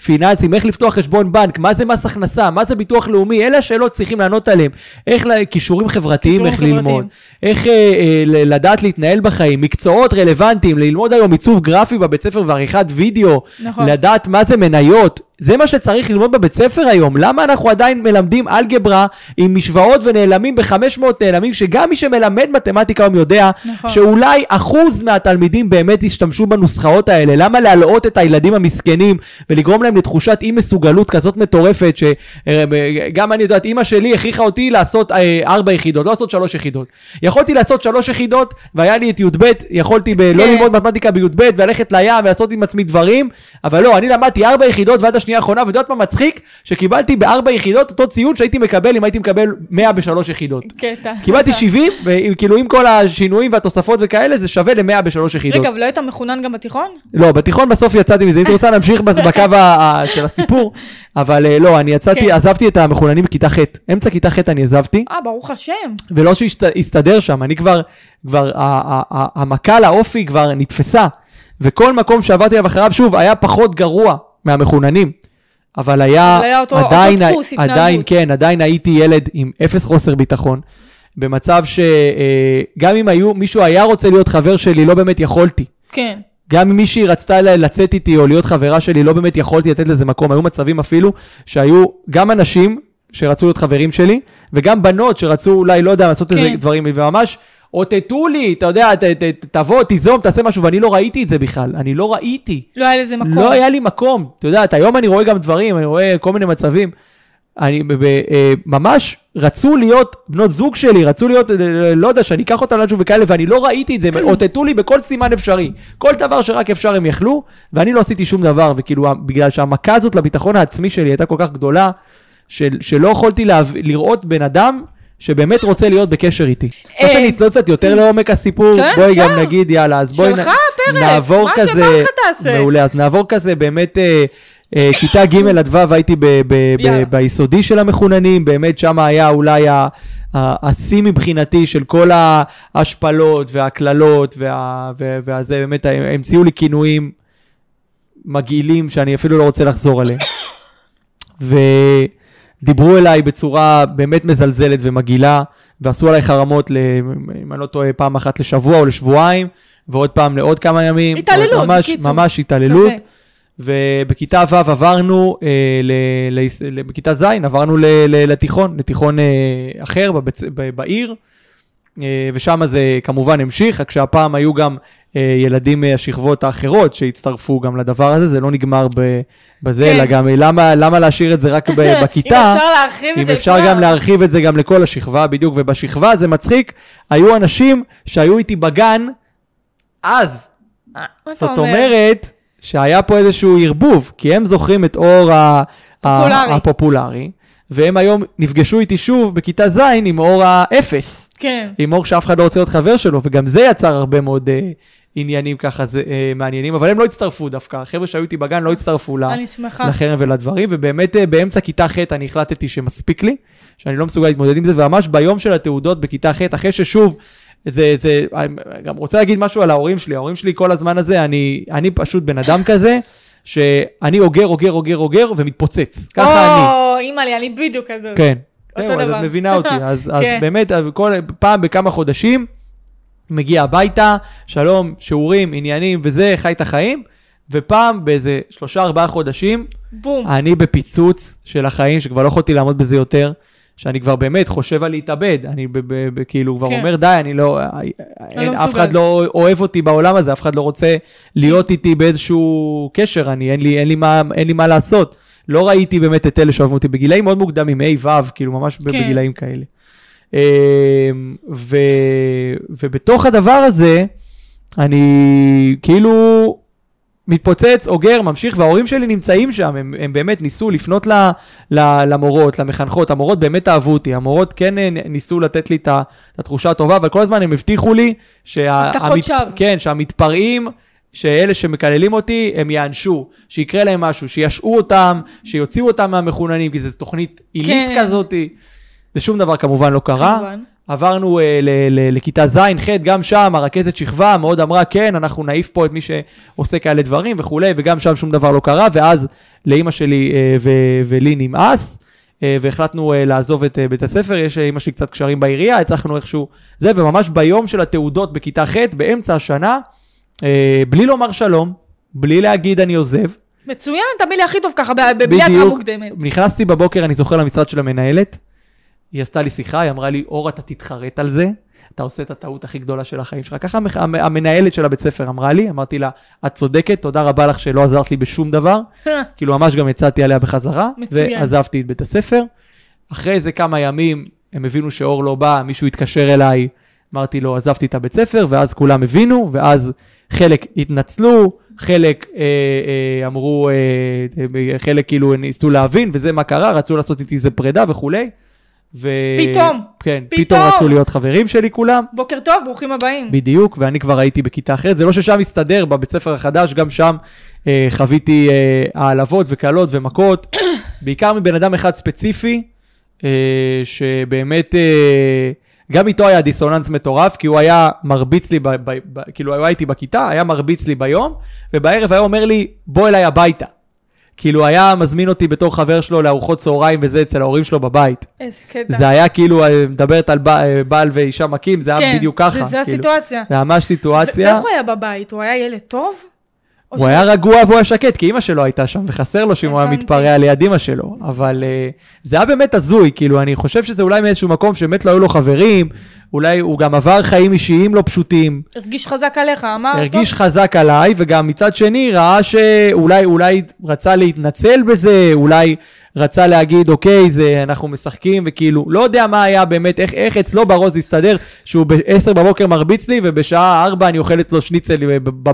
Speaker 3: פיננסים, איך לפתוח חשבון בנק, מה זה מס הכנסה, מה זה ביטוח לאומי, אלה השאלות צריכים לענות עליהם. איך, כישורים חברתיים, איך
Speaker 2: חברתיים.
Speaker 3: ללמוד. איך אה, אה, לדעת להתנהל בחיים, מקצועות רלוונטיים, ללמוד היום עיצוב גרפי בבית ספר ועריכת וידאו,
Speaker 2: נכון.
Speaker 3: לדעת מה זה מניות, זה מה שצריך ללמוד בבית ספר היום. למה אנחנו עדיין מלמדים אלגברה עם משוואות ונעלמים ב-500 נעלמים, שגם מי שמלמד מתמטיקה היום יודע,
Speaker 2: נכון.
Speaker 3: שאולי אחוז מהתלמידים באמת ישתמשו בנוסחאות האלה. למה להלאות את הילדים המסכנים ולגרום להם לתחושת אי מסוגלות כזאת מטורפת, שגם אני יודעת, אימא שלי הכריחה אותי לעשות אה, ארבע יחידות, לא לעשות שלוש יחידות. יכולתי לעשות שלוש יחידות, והיה לי את י"ב, יכולתי ב- לא
Speaker 2: כן.
Speaker 3: ללמוד מתמטיקה בי"ב וללכת לים ולעשות עם עצמי דברים, אבל לא, אני למדתי ארבע יחידות ועד השנייה האחרונה, ואת יודעת מה מצחיק? שקיבלתי בארבע יחידות אותו ציון שהייתי מקבל אם הייתי מקבל 100 בשלוש יחידות.
Speaker 2: קטע.
Speaker 3: קיבלתי *laughs* 70, וכאילו עם כל השינויים והתוספות וכאלה, זה שווה ל-100 בשלוש יחידות.
Speaker 2: רגע, ולא היית מחונן גם בתיכון?
Speaker 3: לא, בתיכון בסוף יצאתי מזה, אם הייתי רוצה להמשיך *laughs* בקו של הסיפור, אבל אה, לא, אני יצאתי,
Speaker 2: כן.
Speaker 3: עזבתי את המחוננים בכיתה ח', אמצע כיתה ח' אני עזבתי,
Speaker 2: אה, ברוך השם.
Speaker 3: ולא שהסתדר שם, אני כבר, כבר, המכה לאופי כבר נתפסה, וכל מקום שעברתי אליו אחריו, שוב, היה פחות גרוע מהמחוננים. אבל היה,
Speaker 2: אבל היה אותו- אותו
Speaker 3: עדיין,
Speaker 2: דפוס
Speaker 3: עדיין,
Speaker 2: התנהגות.
Speaker 3: כן, עדיין הייתי ילד עם אפס חוסר ביטחון, במצב שגם אם היו, מישהו היה רוצה להיות חבר שלי, לא באמת יכולתי.
Speaker 2: כן.
Speaker 3: גם אם מישהי רצתה לצאת איתי או להיות חברה שלי, לא באמת יכולתי לתת לזה מקום. היו מצבים אפילו שהיו גם אנשים שרצו להיות חברים שלי, וגם בנות שרצו אולי, לא יודע, לעשות איזה
Speaker 2: כן.
Speaker 3: דברים, וממש אותתו לי, אתה יודע, ת, ת, ת, תבוא, תיזום, תעשה משהו, ואני לא ראיתי את זה בכלל. אני לא ראיתי.
Speaker 2: לא היה לזה מקום.
Speaker 3: לא היה לי מקום. אתה יודעת, היום אני רואה גם דברים, אני רואה כל מיני מצבים. אני ב- ב- אה, ממש רצו להיות בנות זוג שלי, רצו להיות, אה, אה, לא יודע, שאני אקח אותם לאנשהו וכאלה, ואני לא ראיתי את זה, הם אותתו לי בכל סימן אפשרי. כל דבר שרק אפשר הם יכלו, ואני לא עשיתי שום דבר, וכאילו, בגלל שהמכה הזאת לביטחון העצמי שלי הייתה כל כך גדולה, של, שלא יכולתי להב... לראות בן אדם שבאמת רוצה להיות בקשר איתי.
Speaker 2: אה,
Speaker 3: רוצה שנצלול קצת יותר לעומק הסיפור,
Speaker 2: כן,
Speaker 3: בואי גם. נגיד, יאללה, אז בואי
Speaker 2: שלך הפרק,
Speaker 3: נעבור
Speaker 2: מה
Speaker 3: כזה,
Speaker 2: שבא לך תעשה.
Speaker 3: מעולה, אז נעבור כזה באמת, אה, אה, כיתה ג' עד ו' הייתי ב- ב- ב-
Speaker 2: יאללה.
Speaker 3: ביסודי של המחוננים, באמת שם היה אולי השיא מבחינתי של כל ההשפלות והקללות, וה- ו- והזה, באמת, המציאו לי כינויים מגעילים שאני אפילו לא רוצה לחזור עליהם. ודיברו אליי בצורה באמת מזלזלת ומגעילה, ועשו עליי חרמות, ל- אם אני לא טועה, פעם אחת לשבוע או לשבועיים, ועוד פעם לעוד כמה ימים.
Speaker 2: התעללות,
Speaker 3: ממש,
Speaker 2: בקיצור.
Speaker 3: ממש התעללות. ובכיתה ו' עברנו, אה, ל, ל, ל, בכיתה ז' עברנו ל, ל, לתיכון, לתיכון אה, אחר בבית, ב, בעיר, אה, ושם זה כמובן המשיך, רק שהפעם היו גם ילדים מהשכבות האחרות שהצטרפו גם לדבר הזה, זה לא נגמר בזה,
Speaker 2: כן.
Speaker 3: אלא גם אה, למה, למה להשאיר את זה רק בכיתה? *laughs*
Speaker 2: אם אפשר להרחיב
Speaker 3: אם אפשר. גם להרחיב את זה גם לכל השכבה, בדיוק, ובשכבה זה מצחיק, היו אנשים שהיו איתי בגן אז,
Speaker 2: אתה
Speaker 3: זאת
Speaker 2: אומר?
Speaker 3: אומרת שהיה פה איזשהו ערבוב, כי הם זוכרים את אור ה-
Speaker 2: פופולרי.
Speaker 3: ה- הפופולרי, והם היום נפגשו איתי שוב בכיתה ז' עם אור האפס,
Speaker 2: כן.
Speaker 3: עם אור שאף אחד לא רוצה להיות חבר שלו, וגם זה יצר הרבה מאוד אה, עניינים ככה זה, אה, מעניינים, אבל הם לא הצטרפו דווקא, החבר'ה שהיו איתי בגן לא הצטרפו ל-
Speaker 2: אני שמחה.
Speaker 3: לחרם ולדברים, ובאמת אה, באמצע כיתה ח' אני החלטתי שמספיק לי, שאני לא מסוגל להתמודד עם זה, וממש ביום של התעודות בכיתה ח', אחרי ששוב, זה, זה, אני גם רוצה להגיד משהו על ההורים שלי, ההורים שלי כל הזמן הזה, אני, אני פשוט בן אדם כזה, שאני אוגר, אוגר, אוגר, אוגר, ומתפוצץ. ככה אני.
Speaker 2: או, אימא'לי, אני בדיוק כזאת.
Speaker 3: כן.
Speaker 2: אותו
Speaker 3: זהו, אז
Speaker 2: דבר.
Speaker 3: את מבינה אותי. אז, אז *laughs*
Speaker 2: כן.
Speaker 3: באמת, כל, פעם בכמה חודשים, מגיע הביתה, שלום, שיעורים, עניינים וזה, חי את החיים, ופעם באיזה שלושה, ארבעה חודשים,
Speaker 2: בום.
Speaker 3: אני בפיצוץ של החיים, שכבר לא יכולתי לעמוד בזה יותר, שאני כבר באמת חושב על להתאבד. אני ב- ב- ב- כאילו כבר
Speaker 2: כן.
Speaker 3: אומר, די, אני לא, אין,
Speaker 2: לא
Speaker 3: אף. אחד לא אוהב אותי בעולם הזה, אף אחד לא רוצה להיות איתי באיזשהו קשר, אני, אין לי, אין לי, מה, אין לי מה לעשות. לא ראיתי באמת את אלה שאוהבים אותי בגילאים מאוד מוקדמים, ה'-ו', כאילו ממש
Speaker 2: כן.
Speaker 3: בגילאים כאלה. אמ, ו, ובתוך הדבר הזה, אני כאילו מתפוצץ, אוגר, ממשיך, וההורים שלי נמצאים שם, הם, הם באמת ניסו לפנות ל, ל, למורות, למחנכות, המורות באמת אהבו אותי, המורות כן אה, ניסו לתת לי את התחושה הטובה, אבל כל הזמן הם הבטיחו לי, שה,
Speaker 2: שווא.
Speaker 3: כן, שהמתפרעים, שאלה שמקללים אותי, הם יענשו, שיקרה להם משהו, שישעו אותם, שיוציאו אותם מהמחוננים, כי זו תוכנית עילית
Speaker 2: כן.
Speaker 3: כזאתי, ושום דבר כמובן לא קרה.
Speaker 2: כמובן.
Speaker 3: עברנו uh, ל- ל- לכיתה ז', ח', גם שם הרכזת שכבה מאוד אמרה, כן, אנחנו נעיף פה את מי שעושה כאלה דברים וכולי, וגם שם שום דבר לא קרה, ואז לאימא שלי uh, ו- ולי נמאס, uh, והחלטנו uh, לעזוב את uh, בית הספר, יש לאימא שלי קצת קשרים בעירייה, הצלחנו איכשהו זה, וממש ביום של התעודות בכיתה ח', באמצע השנה, בלי לומר שלום, בלי להגיד אני עוזב,
Speaker 2: מצוין, תמיד לי הכי טוב ככה, ב- ב- בלי התראה מוקדמת.
Speaker 3: נכנסתי בבוקר, אני זוכר למשרד של המנהלת, היא עשתה לי שיחה, היא אמרה לי, אור, אתה תתחרט על זה, אתה עושה את הטעות הכי גדולה של החיים שלך. ככה המח- המ- המנהלת של הבית ספר אמרה לי, אמרתי לה, את צודקת, תודה רבה לך שלא עזרת לי בשום דבר. כאילו, ממש גם יצאתי עליה בחזרה,
Speaker 2: מצוין.
Speaker 3: ועזבתי את בית הספר. אחרי איזה כמה ימים, הם הבינו שאור לא בא, מישהו התקשר אליי, אמרתי לו, עזבתי את הבית ספר, ואז כולם הבינו, ואז חלק התנצלו, חלק אה, אה, אמרו, אה, אה, חלק כאילו ניסו להבין, וזה מה קרה, רצו לעשות איתי איזה פרידה וכולי. ו...
Speaker 2: פתאום,
Speaker 3: כן,
Speaker 2: פתאום.
Speaker 3: פתאום רצו להיות חברים שלי כולם.
Speaker 2: בוקר טוב, ברוכים הבאים.
Speaker 3: בדיוק, ואני כבר הייתי בכיתה אחרת. זה לא ששם הסתדר, בבית ספר החדש, גם שם אה, חוויתי אה, העלבות וקללות ומכות, *coughs* בעיקר מבן אדם אחד ספציפי, אה, שבאמת, אה, גם איתו היה דיסוננס מטורף, כי הוא היה מרביץ לי, ב, ב, ב, כאילו הוא היה איתי בכיתה, היה מרביץ לי ביום, ובערב היה אומר לי, בוא אליי הביתה. כאילו היה מזמין אותי בתור חבר שלו לארוחות צהריים וזה אצל ההורים שלו בבית.
Speaker 2: איזה קטע.
Speaker 3: זה היה כאילו, אה, מדברת על בע- בעל ואישה מכים, זה היה בדיוק ככה.
Speaker 2: כן, זה-
Speaker 3: כאילו.
Speaker 2: הסיטואציה.
Speaker 3: זה ממש סיטואציה.
Speaker 2: ואיך הוא היה בבית? הוא היה ילד טוב?
Speaker 3: הוא היה רגוע והוא היה שקט, כי אימא שלו הייתה שם, וחסר לו שאם הוא היה. מתפרע ליד אימא שלו. אבל uh, זה היה באמת הזוי, כאילו, אני חושב שזה אולי מאיזשהו מקום שבאמת לא היו לו חברים, אולי הוא גם עבר חיים אישיים לא פשוטים,
Speaker 2: הרגיש חזק עליך, אמר,
Speaker 3: הרגיש
Speaker 2: טוב,
Speaker 3: חזק עליי, וגם מצד שני ראה שאולי אולי רצה להתנצל בזה, אולי רצה להגיד, אוקיי, זה, אנחנו משחקים, וכאילו, לא יודע מה היה באמת, איך, איך אצלו בראש הסתדר, שהוא ב-10 בבוקר מרביץ לי, ובשעה 4 אני אוכל אצלו שניצל בב-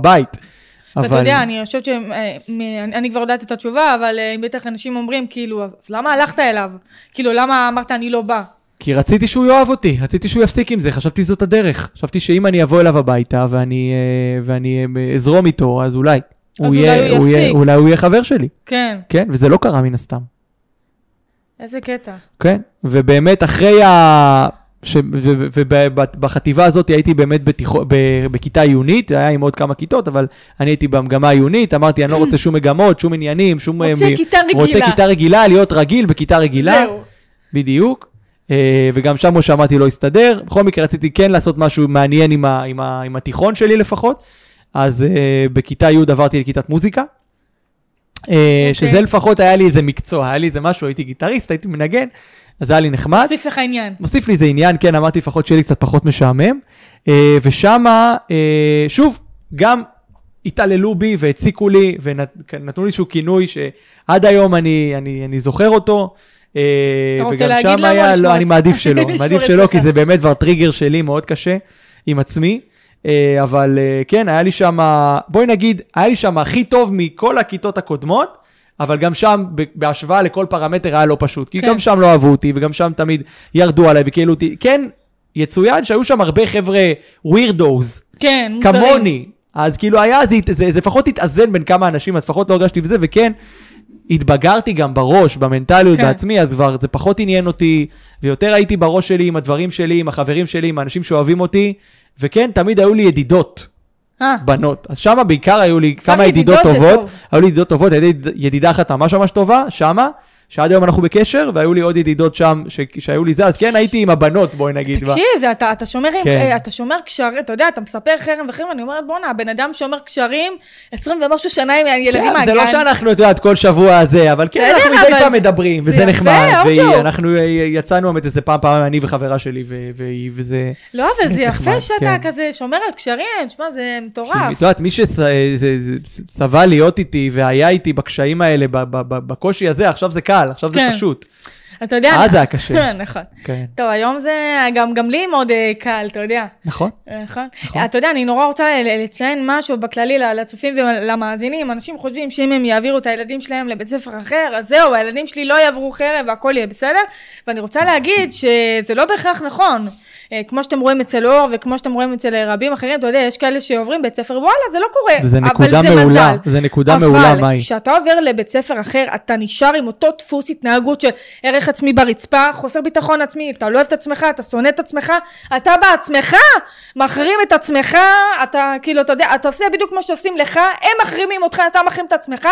Speaker 3: בבית.
Speaker 2: ואתה יודע, אני חושבת ש... אה, אני כבר יודעת את התשובה, אבל אה, בטח אנשים אומרים, כאילו, אז למה הלכת אליו? כאילו, למה אמרת אני לא בא?
Speaker 3: כי רציתי שהוא יאהב אותי, רציתי שהוא יפסיק עם זה, חשבתי זאת הדרך. חשבתי שאם אני אבוא אליו הביתה ואני, אה, ואני אזרום איתו, אז אולי. הוא
Speaker 2: אולי
Speaker 3: יהיה,
Speaker 2: הוא
Speaker 3: יהיה,
Speaker 2: יפסיק.
Speaker 3: אולי הוא יהיה חבר שלי,
Speaker 2: כן,
Speaker 3: כן? וזה לא קרה מן הסתם.
Speaker 2: איזה קטע.
Speaker 3: כן, ובאמת אחרי ה... ש... ובחטיבה הזאת הייתי באמת בתיכו... ב... בכיתה עיונית, היה עם עוד כמה כיתות, אבל אני הייתי במגמה העיונית, אמרתי, אני לא רוצה שום מגמות, שום עניינים, שום...
Speaker 2: רוצה
Speaker 3: מ-
Speaker 2: כיתה רגילה.
Speaker 3: רוצה כיתה רגילה, להיות רגיל בכיתה רגילה.
Speaker 2: זהו.
Speaker 3: בדיוק. אה, וגם שם, כמו שאמרתי, לא הסתדר. בכל מקרה, רציתי כן לעשות משהו מעניין עם, ה, עם, ה, עם התיכון שלי לפחות. אז אה, בכיתה י' עברתי לכיתת מוזיקה. אה, שזה לפחות היה לי איזה מקצוע, היה לי איזה משהו, הייתי גיטריסט, הייתי מנגן, אז זה היה לי נחמד.
Speaker 2: הוסיף לך עניין.
Speaker 3: מוסיף לי איזה עניין, כן, אמרתי לפחות שיהיה לי קצת פחות משעמם. אה, ושמה, אה, שוב, גם התעללו בי והציקו לי ונתנו לי איזשהו כינוי שעד היום אני, אני, אני זוכר אותו. אה,
Speaker 2: אתה רוצה להגיד או
Speaker 3: היה, לא, אני? מעדיף *laughs* שלא, מעדיף שלא. כי זה באמת כבר טריגר שלי מאוד קשה עם עצמי. אבל כן, היה לי שם, בואי נגיד, היה לי שם הכי טוב מכל הכיתות הקודמות, אבל גם שם, בהשוואה לכל פרמטר, היה לא פשוט. כי
Speaker 2: כן.
Speaker 3: גם שם לא אהבו אותי, וגם שם תמיד ירדו עליי וכאילו אותי. כן, יצוין שהיו שם הרבה חבר'ה ווירדוז,
Speaker 2: כן, מוזרים.
Speaker 3: כמוני, אז כאילו היה, זה, זה, זה לפחות התאזן בין כמה אנשים, אז לפחות לא הרגשתי בזה, וכן, התבגרתי גם בראש, במנטליות
Speaker 2: כן.
Speaker 3: בעצמי, אז כבר זה פחות עניין אותי, ויותר הייתי בראש שלי עם הדברים שלי, עם החברים שלי, עם האנשים שאוהבים אותי, וכן, תמיד היו לי ידידות, בנות. אז שמה בעיקר היו לי כמה
Speaker 2: ידידות
Speaker 3: טובות,
Speaker 2: טוב.
Speaker 3: היו לי ידידות טובות, ידידה אחת ממש ממש טובה, שמה. שעד היום אנחנו בקשר, והיו לי עוד ידידות שם ש... שהיו לי זה, אז כן הייתי עם הבנות, בואי נגיד.
Speaker 2: תקשיב, אתה, אתה, שומר,
Speaker 3: כן.
Speaker 2: אה, אתה שומר קשרים, אתה יודע, אתה מספר חרם וחרם, אני אומרת, בואנה, הבן אדם שומר קשרים 20 ומשהו שנה עם ילדים
Speaker 3: כן,
Speaker 2: מהגן.
Speaker 3: זה לא שאנחנו, את יודעת, כל שבוע זה, אבל כן, אנחנו מדי פעם מדברים,
Speaker 2: זה
Speaker 3: וזה נחמד. ואנחנו אה, יצאנו באמת איזה פעם, פעם, אני וחברה שלי, וזה...
Speaker 2: לא, אבל זה *laughs* יפה שאתה
Speaker 3: כן.
Speaker 2: כזה שומר על קשרים, תשמע, זה מטורף.
Speaker 3: את יודעת, מי שסבל להיות איתי והיה איתי בקשיים האלה, בקושי הזה, עכשיו זה קל, עכשיו זה
Speaker 2: כן.
Speaker 3: פשוט.
Speaker 2: אתה יודע...
Speaker 3: אז זה היה קשה. *laughs*
Speaker 2: נכון.
Speaker 3: כן,
Speaker 2: טוב, היום זה, גם, גם לי מאוד אה, קל, אתה יודע.
Speaker 3: נכון?
Speaker 2: נכון.
Speaker 3: נכון.
Speaker 2: אתה יודע, אני נורא רוצה לציין משהו בכללי לצופים ולמאזינים. אנשים חושבים שאם הם יעבירו את הילדים שלהם לבית ספר אחר, אז זהו, הילדים שלי לא יעברו חרב והכל יהיה בסדר. ואני רוצה להגיד *laughs* שזה לא בהכרח נכון. אה, כמו שאתם רואים אצל אור וכמו שאתם רואים אצל אה, רבים אחרים, אתה יודע, יש כאלה שעוברים בית ספר, וואלה, זה לא קורה.
Speaker 3: זה
Speaker 2: אבל זה
Speaker 3: מעולה,
Speaker 2: מזל.
Speaker 3: זה נקודה מעולה,
Speaker 2: אבל
Speaker 3: מאי.
Speaker 2: כשאתה עובר לבית ספר אחר, אתה נשאר עם אותו דפוס התנהגות של ערך עצמי ברצפה, חוסר ביטחון עצמי, אתה לא אוהב את עצמך, אתה שונא את עצמך, אתה בעצמך מחרים את עצמך, אתה כאילו, אתה יודע, אתה עושה בדיוק כמו שעושים לך, הם מחרימים אותך, אתה מחרים את עצמך,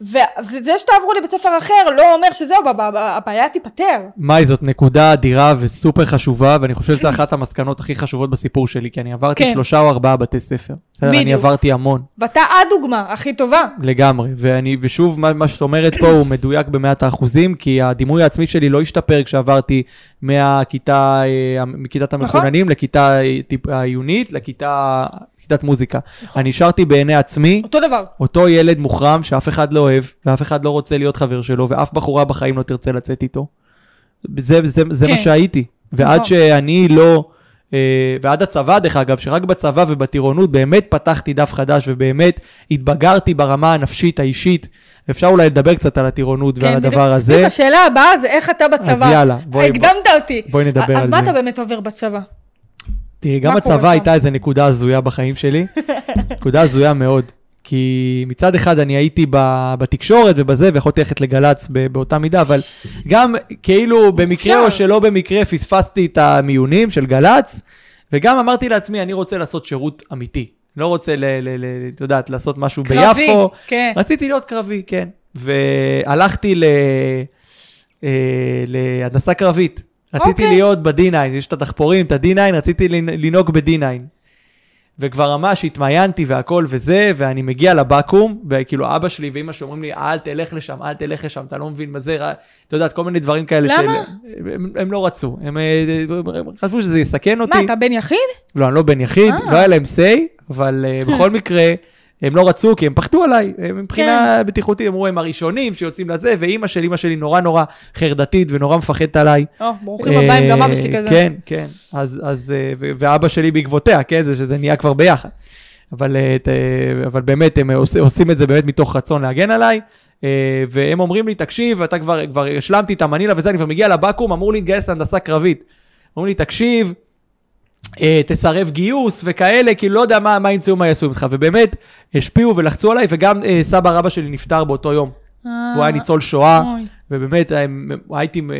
Speaker 2: וזה שתעברו לבית ספר אחר לא אומר שזהו, הבעיה תיפתר.
Speaker 3: מאי, זאת נקודה אדירה וסופר חשובה, ואני חושב שזו אחת המסקנות הכי חשובות בסיפור שלי, כי אני עברתי
Speaker 2: כן.
Speaker 3: שלושה או ארבעה בתי ספר. בסדר, אני. עברתי המון.
Speaker 2: ואתה הדוגמה הכי טובה.
Speaker 3: לגמרי, ואני, ושוב, מה, מה שאת אומרת פה הוא מדויק במאת האחוזים, כי הדימוי העצמי שלי לא השתפר כשעברתי מהכיתה, אה, מכיתת המחוננים לכיתה אה, העיונית, לכיתה, כיתת מוזיקה. אני נשארתי בעיני עצמי,
Speaker 2: אותו דבר.
Speaker 3: אותו ילד מוחרם שאף אחד לא אוהב, ואף אחד לא רוצה להיות חבר שלו, ואף בחורה בחיים לא תרצה לצאת איתו. זה, זה, זה
Speaker 2: כן.
Speaker 3: מה שהייתי. ועד
Speaker 2: נכון.
Speaker 3: שאני לא, אה, ועד הצבא דרך אגב, שרק בצבא ובטירונות באמת פתחתי דף חדש, ובאמת התבגרתי ברמה הנפשית האישית. אפשר אולי לדבר קצת על הטירונות ועל
Speaker 2: כן, בדיוק.
Speaker 3: הדבר הזה.
Speaker 2: בדיוק, השאלה הבאה זה איך אתה בצבא.
Speaker 3: אז יאללה, בואי-
Speaker 2: הקדמת אותי.
Speaker 3: בואי נדבר
Speaker 2: אז
Speaker 3: על
Speaker 2: מה
Speaker 3: זה.
Speaker 2: אתה באמת עובר בצבא?
Speaker 3: תראי, גם
Speaker 2: שם?
Speaker 3: הייתה איזו נקודה הזויה בחיים שלי. *laughs* נקודה הזויה מאוד. כי מצד אחד אני הייתי בתקשורת ובזה, ויכולתי ללכת לגל"צ באותה מידה, אבל גם כאילו במקרה או. שלא במקרה פספסתי את המיונים של גל"צ, וגם אמרתי לעצמי, אני רוצה לעשות שירות אמיתי. לא רוצה, את יודעת, לעשות משהו
Speaker 2: קרבי,
Speaker 3: ביפו.
Speaker 2: כן.
Speaker 3: רציתי להיות קרבי, כן. והלכתי ל... אה, להנדסה קרבית. רציתי
Speaker 2: אוקיי.
Speaker 3: להיות ב-D9, יש את הדחפורים, את ה-D9, רציתי לנ- לנהוג ב-D9. וכבר ממש התמיינתי והכל וזה, ואני מגיע לבקו"ם, וכאילו אבא שלי ואימא שלי אומרים לי, אל תלך לשם, אל תלך לשם, אתה לא מבין מה זה, רע." אתה יודעת, כל מיני דברים כאלה
Speaker 2: למה?
Speaker 3: הם, הם לא רצו, הם, אה, הם חשבו שזה יסכן אותי.
Speaker 2: מה, אתה בן יחיד?
Speaker 3: לא, אני לא בן יחיד,
Speaker 2: אה.
Speaker 3: לא היה להם say, אבל uh, בכל מקרה, הם לא רצו, כי הם פחדו עליי, הם מבחינה
Speaker 2: כן.
Speaker 3: בטיחותית, אמרו, הם הראשונים שיוצאים לזה, ואימא של אימא שלי נורא נורא חרדתית ונורא מפחדת עליי.
Speaker 2: או, ברוכים הבאים, גם אבא שלי
Speaker 3: אה,
Speaker 2: כזה.
Speaker 3: כן, כן, אז, אז, אה, ואבא שלי בעקבותיה, כן, זה שזה נהיה כבר ביחד. אבל, אה, אה, אבל באמת, הם עוש, עושים את זה באמת מתוך רצון להגן עליי, אה, והם אומרים לי, תקשיב, אתה כבר, כבר השלמתי את המנילה וזה, אני כבר מגיע לבקו"ם, אמור להתגייס להנדסה קרבית. אומרים לי, תקשיב, אה, תסרב גיוס וכאלה, כי לא יודע מה, מה ימצאו, מה יעשו איתך, ובאמת, השפיעו ולחצו עליי, וגם אה, סבא רבא שלי נפטר באותו יום.
Speaker 2: אה,
Speaker 3: והוא היה ניצול שואה,
Speaker 2: אוי.
Speaker 3: ובאמת, אה, הייתי, אה,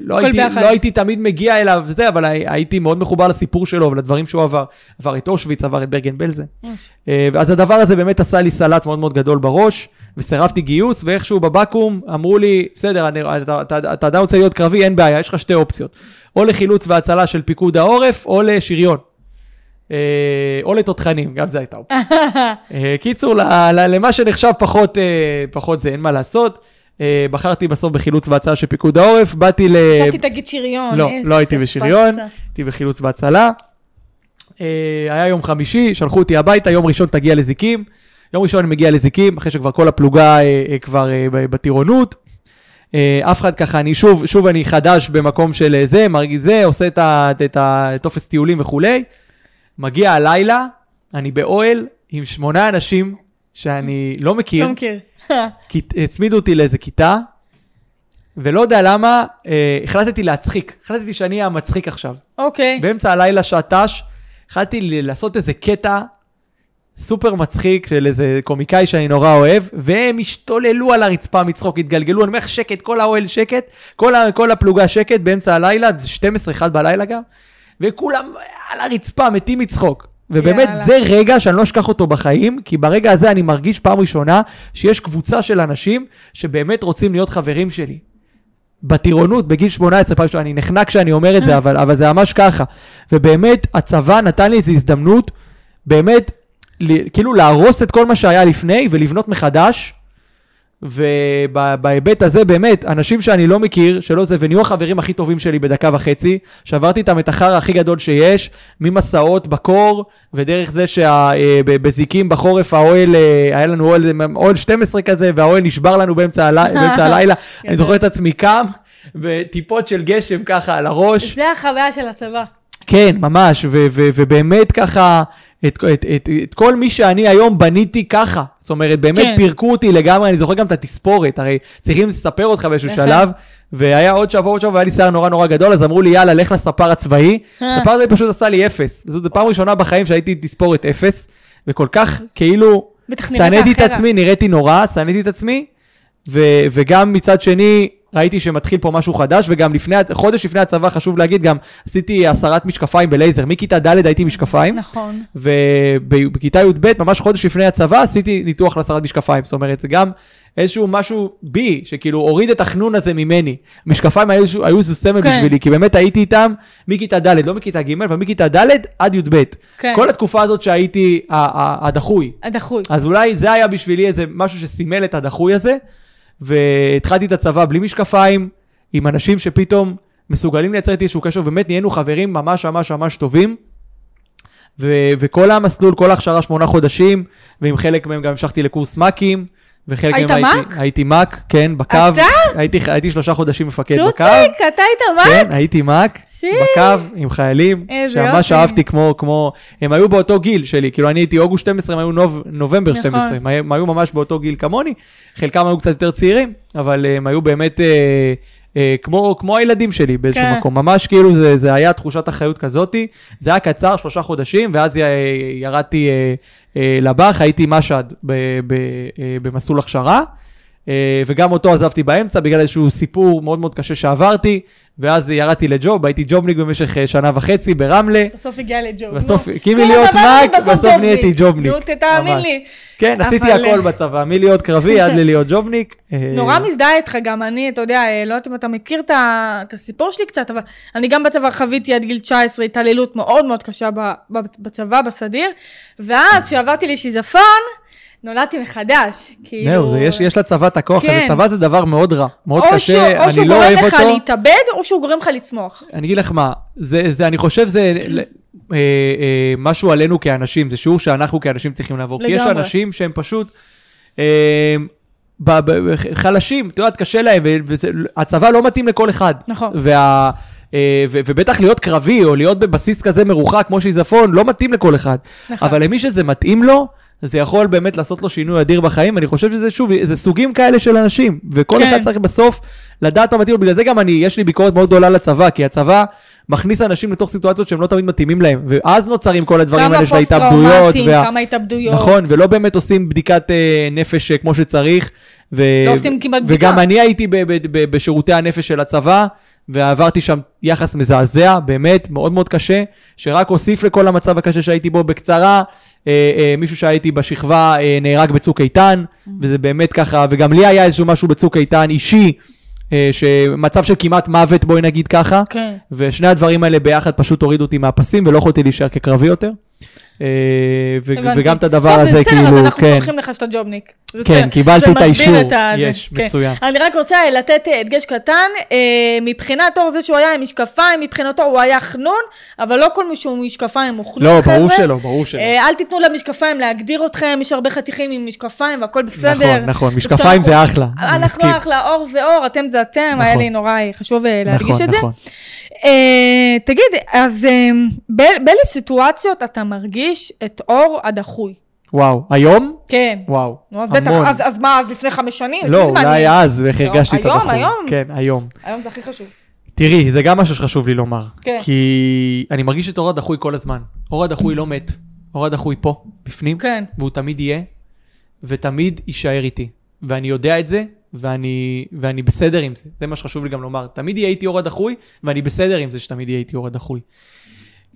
Speaker 3: לא הייתי. לא הייתי תמיד מגיע אליו וזה, אבל הי- הייתי מאוד מחובר לסיפור שלו ולדברים שהוא עבר. עבר את אושוויץ, עבר את ברגן בלזן. אז הדבר הזה באמת עשה לי סלט מאוד מאוד גדול בראש, וסירבתי גיוס, ואיכשהו בבקו"ם אמרו לי, בסדר, אני, אתה, אתה, אתה עדיין רוצה להיות קרבי, אין בעיה, יש לך שתי אופציות. או לחילוץ והצלה של פיקוד העורף, או לשריון. אה, או לתותחנים, גם זו הייתה אופציה. *laughs* אה, קיצור, למה שנחשב פחות, אה, פחות זה, אין מה לעשות. בחרתי בסוף בחילוץ והצלה של פיקוד העורף, באתי ל...
Speaker 2: חשבתי תגיד שריון.
Speaker 3: לא, לא הייתי בשריון. הייתי בחילוץ והצלה. היה יום חמישי, שלחו אותי הביתה, יום ראשון תגיע לזיקים. יום ראשון אני מגיע לזיקים, אחרי שכבר כל הפלוגה כבר בטירונות. אה, אף אחד ככה, אני שוב, שוב אני חדש במקום של אה, זה, מרגיש זה, עושה את הטופס טיולים וכולי. מגיע הלילה, אני באוהל עם שמונה אנשים שאני לא מכיר.
Speaker 2: לא מכיר. *laughs*
Speaker 3: הצמידו אותי לאיזה כיתה, ולא יודע למה, אה, החלטתי להצחיק. החלטתי שאני המצחיק עכשיו.
Speaker 2: אוקיי.
Speaker 3: באמצע הלילה שעת ת"ש, החלטתי לעשות איזה קטע סופר מצחיק של איזה קומיקאי שאני נורא אוהב, והם השתוללו על הרצפה מצחוק, התגלגלו, אני אומר לך שקט, כל האוהל שקט, כל, ה, כל הפלוגה שקט באמצע הלילה, זה 12-1 בלילה גם, וכולם על הרצפה מתים מצחוק. ובאמת
Speaker 2: יאללה.
Speaker 3: זה רגע שאני לא אשכח אותו בחיים, כי ברגע הזה אני מרגיש פעם ראשונה שיש קבוצה של אנשים שבאמת רוצים להיות חברים שלי. בטירונות, בגיל 18, פעם ראשונה, אני נחנק כשאני אומר את זה, אבל, אבל זה ממש ככה. ובאמת, הצבא נתן לי איזו הזדמנות, באמת, כאילו להרוס את כל מה שהיה לפני ולבנות מחדש. ובהיבט הזה באמת, אנשים שאני לא מכיר, שלא זה, ונהיו החברים הכי טובים שלי בדקה וחצי, שעברתי איתם את החרא הכי גדול שיש, ממסעות בקור, ודרך זה שבזיקים בחורף האוהל, אה, היה לנו אוהל, אוהל 12 כזה, והאוהל נשבר לנו באמצע, הלי, *laughs* באמצע הלילה, אני זוכר את עצמי קם, וטיפות של גשם ככה על הראש.
Speaker 2: זה החוויה של הצבא.
Speaker 3: כן, ממש, ו- ו- ובאמת ככה, את, את, את, את כל מי שאני היום בניתי ככה. זאת אומרת, באמת
Speaker 2: כן.
Speaker 3: פירקו אותי לגמרי, אני זוכר גם את התספורת, הרי צריכים לספר אותך באיזשהו. שלב, והיה עוד שבוע, עוד שבוע, והיה לי שיער נורא נורא גדול, אז אמרו לי, יאללה, לך לספר הצבאי.
Speaker 2: אה.
Speaker 3: הספר הזה פשוט עשה לי אפס. זו פעם ראשונה בחיים שהייתי תספורת אפס, וכל כך, כאילו, שנאתי את. עצמי, נראיתי נורא, שנאתי את עצמי, ו- וגם מצד שני, ראיתי שמתחיל פה משהו חדש, וגם לפני, חודש לפני הצבא, חשוב להגיד, גם עשיתי הסרת משקפיים בלייזר. מכיתה ד' הייתי משקפיים,
Speaker 2: נכון.
Speaker 3: ובכיתה י"ב, ממש חודש לפני הצבא, עשיתי ניתוח להסרת משקפיים. זאת אומרת, זה גם איזשהו משהו בי, שכאילו הוריד את החנון הזה ממני. משקפיים היו, היו איזה סמל
Speaker 2: כן.
Speaker 3: בשבילי, כי באמת הייתי איתם מכיתה ד', לא מכיתה ג', אבל מכיתה ד' עד י"ב.
Speaker 2: כן.
Speaker 3: כל התקופה הזאת שהייתי הדחוי.
Speaker 2: הדחוי.
Speaker 3: אז אולי זה היה בשבילי איזה משהו שסימל את הדחוי הזה, והתחלתי את הצבא בלי משקפיים, עם אנשים שפתאום מסוגלים לייצר איתי איזשהו קשר, ובאמת נהיינו חברים ממש ממש ממש טובים. ו- וכל המסלול, כל ההכשרה שמונה חודשים, ועם חלק מהם גם המשכתי לקורס מ"כים, וחלק
Speaker 2: היית
Speaker 3: מהם
Speaker 2: מ"כ?
Speaker 3: הייתי, הייתי מ"כ, כן, בקו.
Speaker 2: אתה?
Speaker 3: הייתי, הייתי שלושה חודשים מפקד בקו.
Speaker 2: צוציק, אתה היית מה?
Speaker 3: כן, הייתי מ"כ,
Speaker 2: שי.
Speaker 3: בקו, עם חיילים, שממש. אהבתי כמו, כמו, הם היו באותו גיל שלי, כאילו אני הייתי אוגוסט 12, הם היו נוב, נובמבר
Speaker 2: נכון.
Speaker 3: 12, הם, הם היו ממש באותו גיל כמוני, חלקם היו קצת יותר צעירים, אבל אה, הם היו באמת אה, אה, כמו, כמו הילדים שלי באיזשהו
Speaker 2: כן.
Speaker 3: מקום, ממש כאילו זה, זה היה תחושת אחריות כזאתי, זה היה קצר, שלושה חודשים, ואז ירדתי אה, אה, לב"ח, הייתי מש"ד ב, ב, אה, במסלול הכשרה. אה, וגם אותו עזבתי באמצע בגלל איזשהו סיפור מאוד מאוד קשה שעברתי, ואז ירדתי לג'וב, הייתי ג'ובניק במשך אה, שנה וחצי ברמלה.
Speaker 2: בסוף הגיע לג'וב.
Speaker 3: בסוף. כי מלהיות מאק, בסוף. נהייתי ג'ובניק.
Speaker 2: נו, תאמין. לי.
Speaker 3: כן, עשיתי הכל בצבא, מלהיות קרבי עד ללהיות ג'ובניק. אה,
Speaker 2: נורא מזדהה איתך גם אני, אתה יודע, אה, לא יודעת אם אתה מכיר את הסיפור שלי קצת, אבל אני גם בצבא חוויתי עד גיל 19 התעללות מאוד מאוד קשה בצבא, בסדיר, ואז כשעברתי לשיזפון, נולדתי מחדש. כאילו...
Speaker 3: זהו, זה- יש- יש לצבא את הכוח
Speaker 2: כן.
Speaker 3: צבא זה דבר מאוד רע, מאוד
Speaker 2: או
Speaker 3: קשה,
Speaker 2: שהוא- או
Speaker 3: אני
Speaker 2: שהוא
Speaker 3: לא
Speaker 2: גורם
Speaker 3: אוהב
Speaker 2: לך
Speaker 3: אותו.
Speaker 2: להתאבד, או שהוא גורם לך לצמוח.
Speaker 3: אני אגיד לך מה, זה, זה, אני חושב זה אה, אה, משהו עלינו כאנשים, זה שיעור שאנחנו כאנשים צריכים לעבור. כי יש
Speaker 2: לגמרי.
Speaker 3: אנשים שהם פשוט אה, חלשים, את יודעת, קשה להם, והצבא לא מתאים לכל אחד.
Speaker 2: נכון.
Speaker 3: וה, אה, ו, ובטח להיות קרבי, או להיות בבסיס כזה מרוחק כמו שיזפון, לא מתאים לכל אחד.
Speaker 2: נכון.
Speaker 3: אבל למי שזה מתאים לו, זה יכול באמת לעשות לו שינוי אדיר בחיים, אני חושב שזה שוב, זה סוגים כאלה של אנשים, וכל
Speaker 2: כן.
Speaker 3: אחד צריך בסוף לדעת מה מתאים לו, בגלל זה גם אני, יש לי ביקורת מאוד גדולה לצבא, כי הצבא מכניס אנשים לתוך סיטואציות שהם לא תמיד מתאימים להם, ואז נוצרים כל הדברים האלה של ההתאבדויות, וה-
Speaker 2: כמה התאבדויות.
Speaker 3: נכון, ולא באמת עושים בדיקת אה, נפש אה, כמו שצריך. ו...
Speaker 2: לא עושים כמעט בדיקה.
Speaker 3: וגם אני הייתי ב- ב- ב- בשירותי הנפש של הצבא, ועברתי שם יחס מזעזע, באמת, מאוד מאוד קשה, שרק הוסיף לכל המצב הקשה שהייתי בו. בקצרה, אה, אה, מישהו שהייתי בשכבה אה, נהרג בצוק איתן, וזה באמת ככה, וגם לי היה איזשהו משהו בצוק איתן אישי, אה, שמצב של כמעט מוות, בואי נגיד ככה.
Speaker 2: כן.
Speaker 3: ושני הדברים האלה ביחד פשוט הורידו אותי מהפסים, ולא יכולתי להישאר כקרבי יותר. אה. וגם את הדבר הזה,
Speaker 2: זה בסדר,
Speaker 3: כאילו,
Speaker 2: אז אנחנו
Speaker 3: כן.
Speaker 2: סומכים לך שאתה ג'ובניק.
Speaker 3: כן,
Speaker 2: בסדר.
Speaker 3: קיבלתי את האישור. יש,
Speaker 2: כן.
Speaker 3: מצוין.
Speaker 2: אני רק רוצה לתת אה, הדגש קטן, אה, מבחינת אור זה שהוא היה עם משקפיים, מבחינתו הוא היה חנון, אבל לא כל מי שהוא עם משקפיים הוא חנון,
Speaker 3: לא,
Speaker 2: חבר'ה.
Speaker 3: ברור שלא, ברור שלא.
Speaker 2: אה, אל תיתנו למשקפיים להגדיר אתכם, יש הרבה חתיכים עם משקפיים והכל בסדר.
Speaker 3: נכון, נכון, משקפיים זה אחלה,
Speaker 2: אנחנו. אחלה, אור זה אור, אתם זה אתם, היה
Speaker 3: נכון.
Speaker 2: לי נורא חשוב אה, להדגיש
Speaker 3: נכון,
Speaker 2: את זה. אה, תגיד, אז אה, באילו סיטואציות אתה מרגיש את אור הדחוי?
Speaker 3: וואו, היום?
Speaker 2: כן.
Speaker 3: וואו,
Speaker 2: נו, אז בטח,
Speaker 3: המון.
Speaker 2: אז, אז מה, אז לפני חמש שנים?
Speaker 3: לא, אולי? אז, ואיך
Speaker 2: לא,
Speaker 3: הרגשתי את
Speaker 2: היום,
Speaker 3: הדחוי.
Speaker 2: היום.
Speaker 3: כן, היום.
Speaker 2: היום זה הכי חשוב.
Speaker 3: תראי, זה גם משהו שחשוב לי לומר.
Speaker 2: כן.
Speaker 3: כי אני מרגיש את אור הדחוי כל הזמן. אור הדחוי לא מת. אור הדחוי פה, בפנים,
Speaker 2: כן.
Speaker 3: והוא תמיד יהיה, ותמיד יישאר איתי. ואני יודע את זה, ואני, ואני בסדר עם זה. זה מה שחשוב לי גם לומר. תמיד יהיה איתי אור הדחוי, ואני בסדר עם זה שתמיד יהיה איתי אור הדחוי.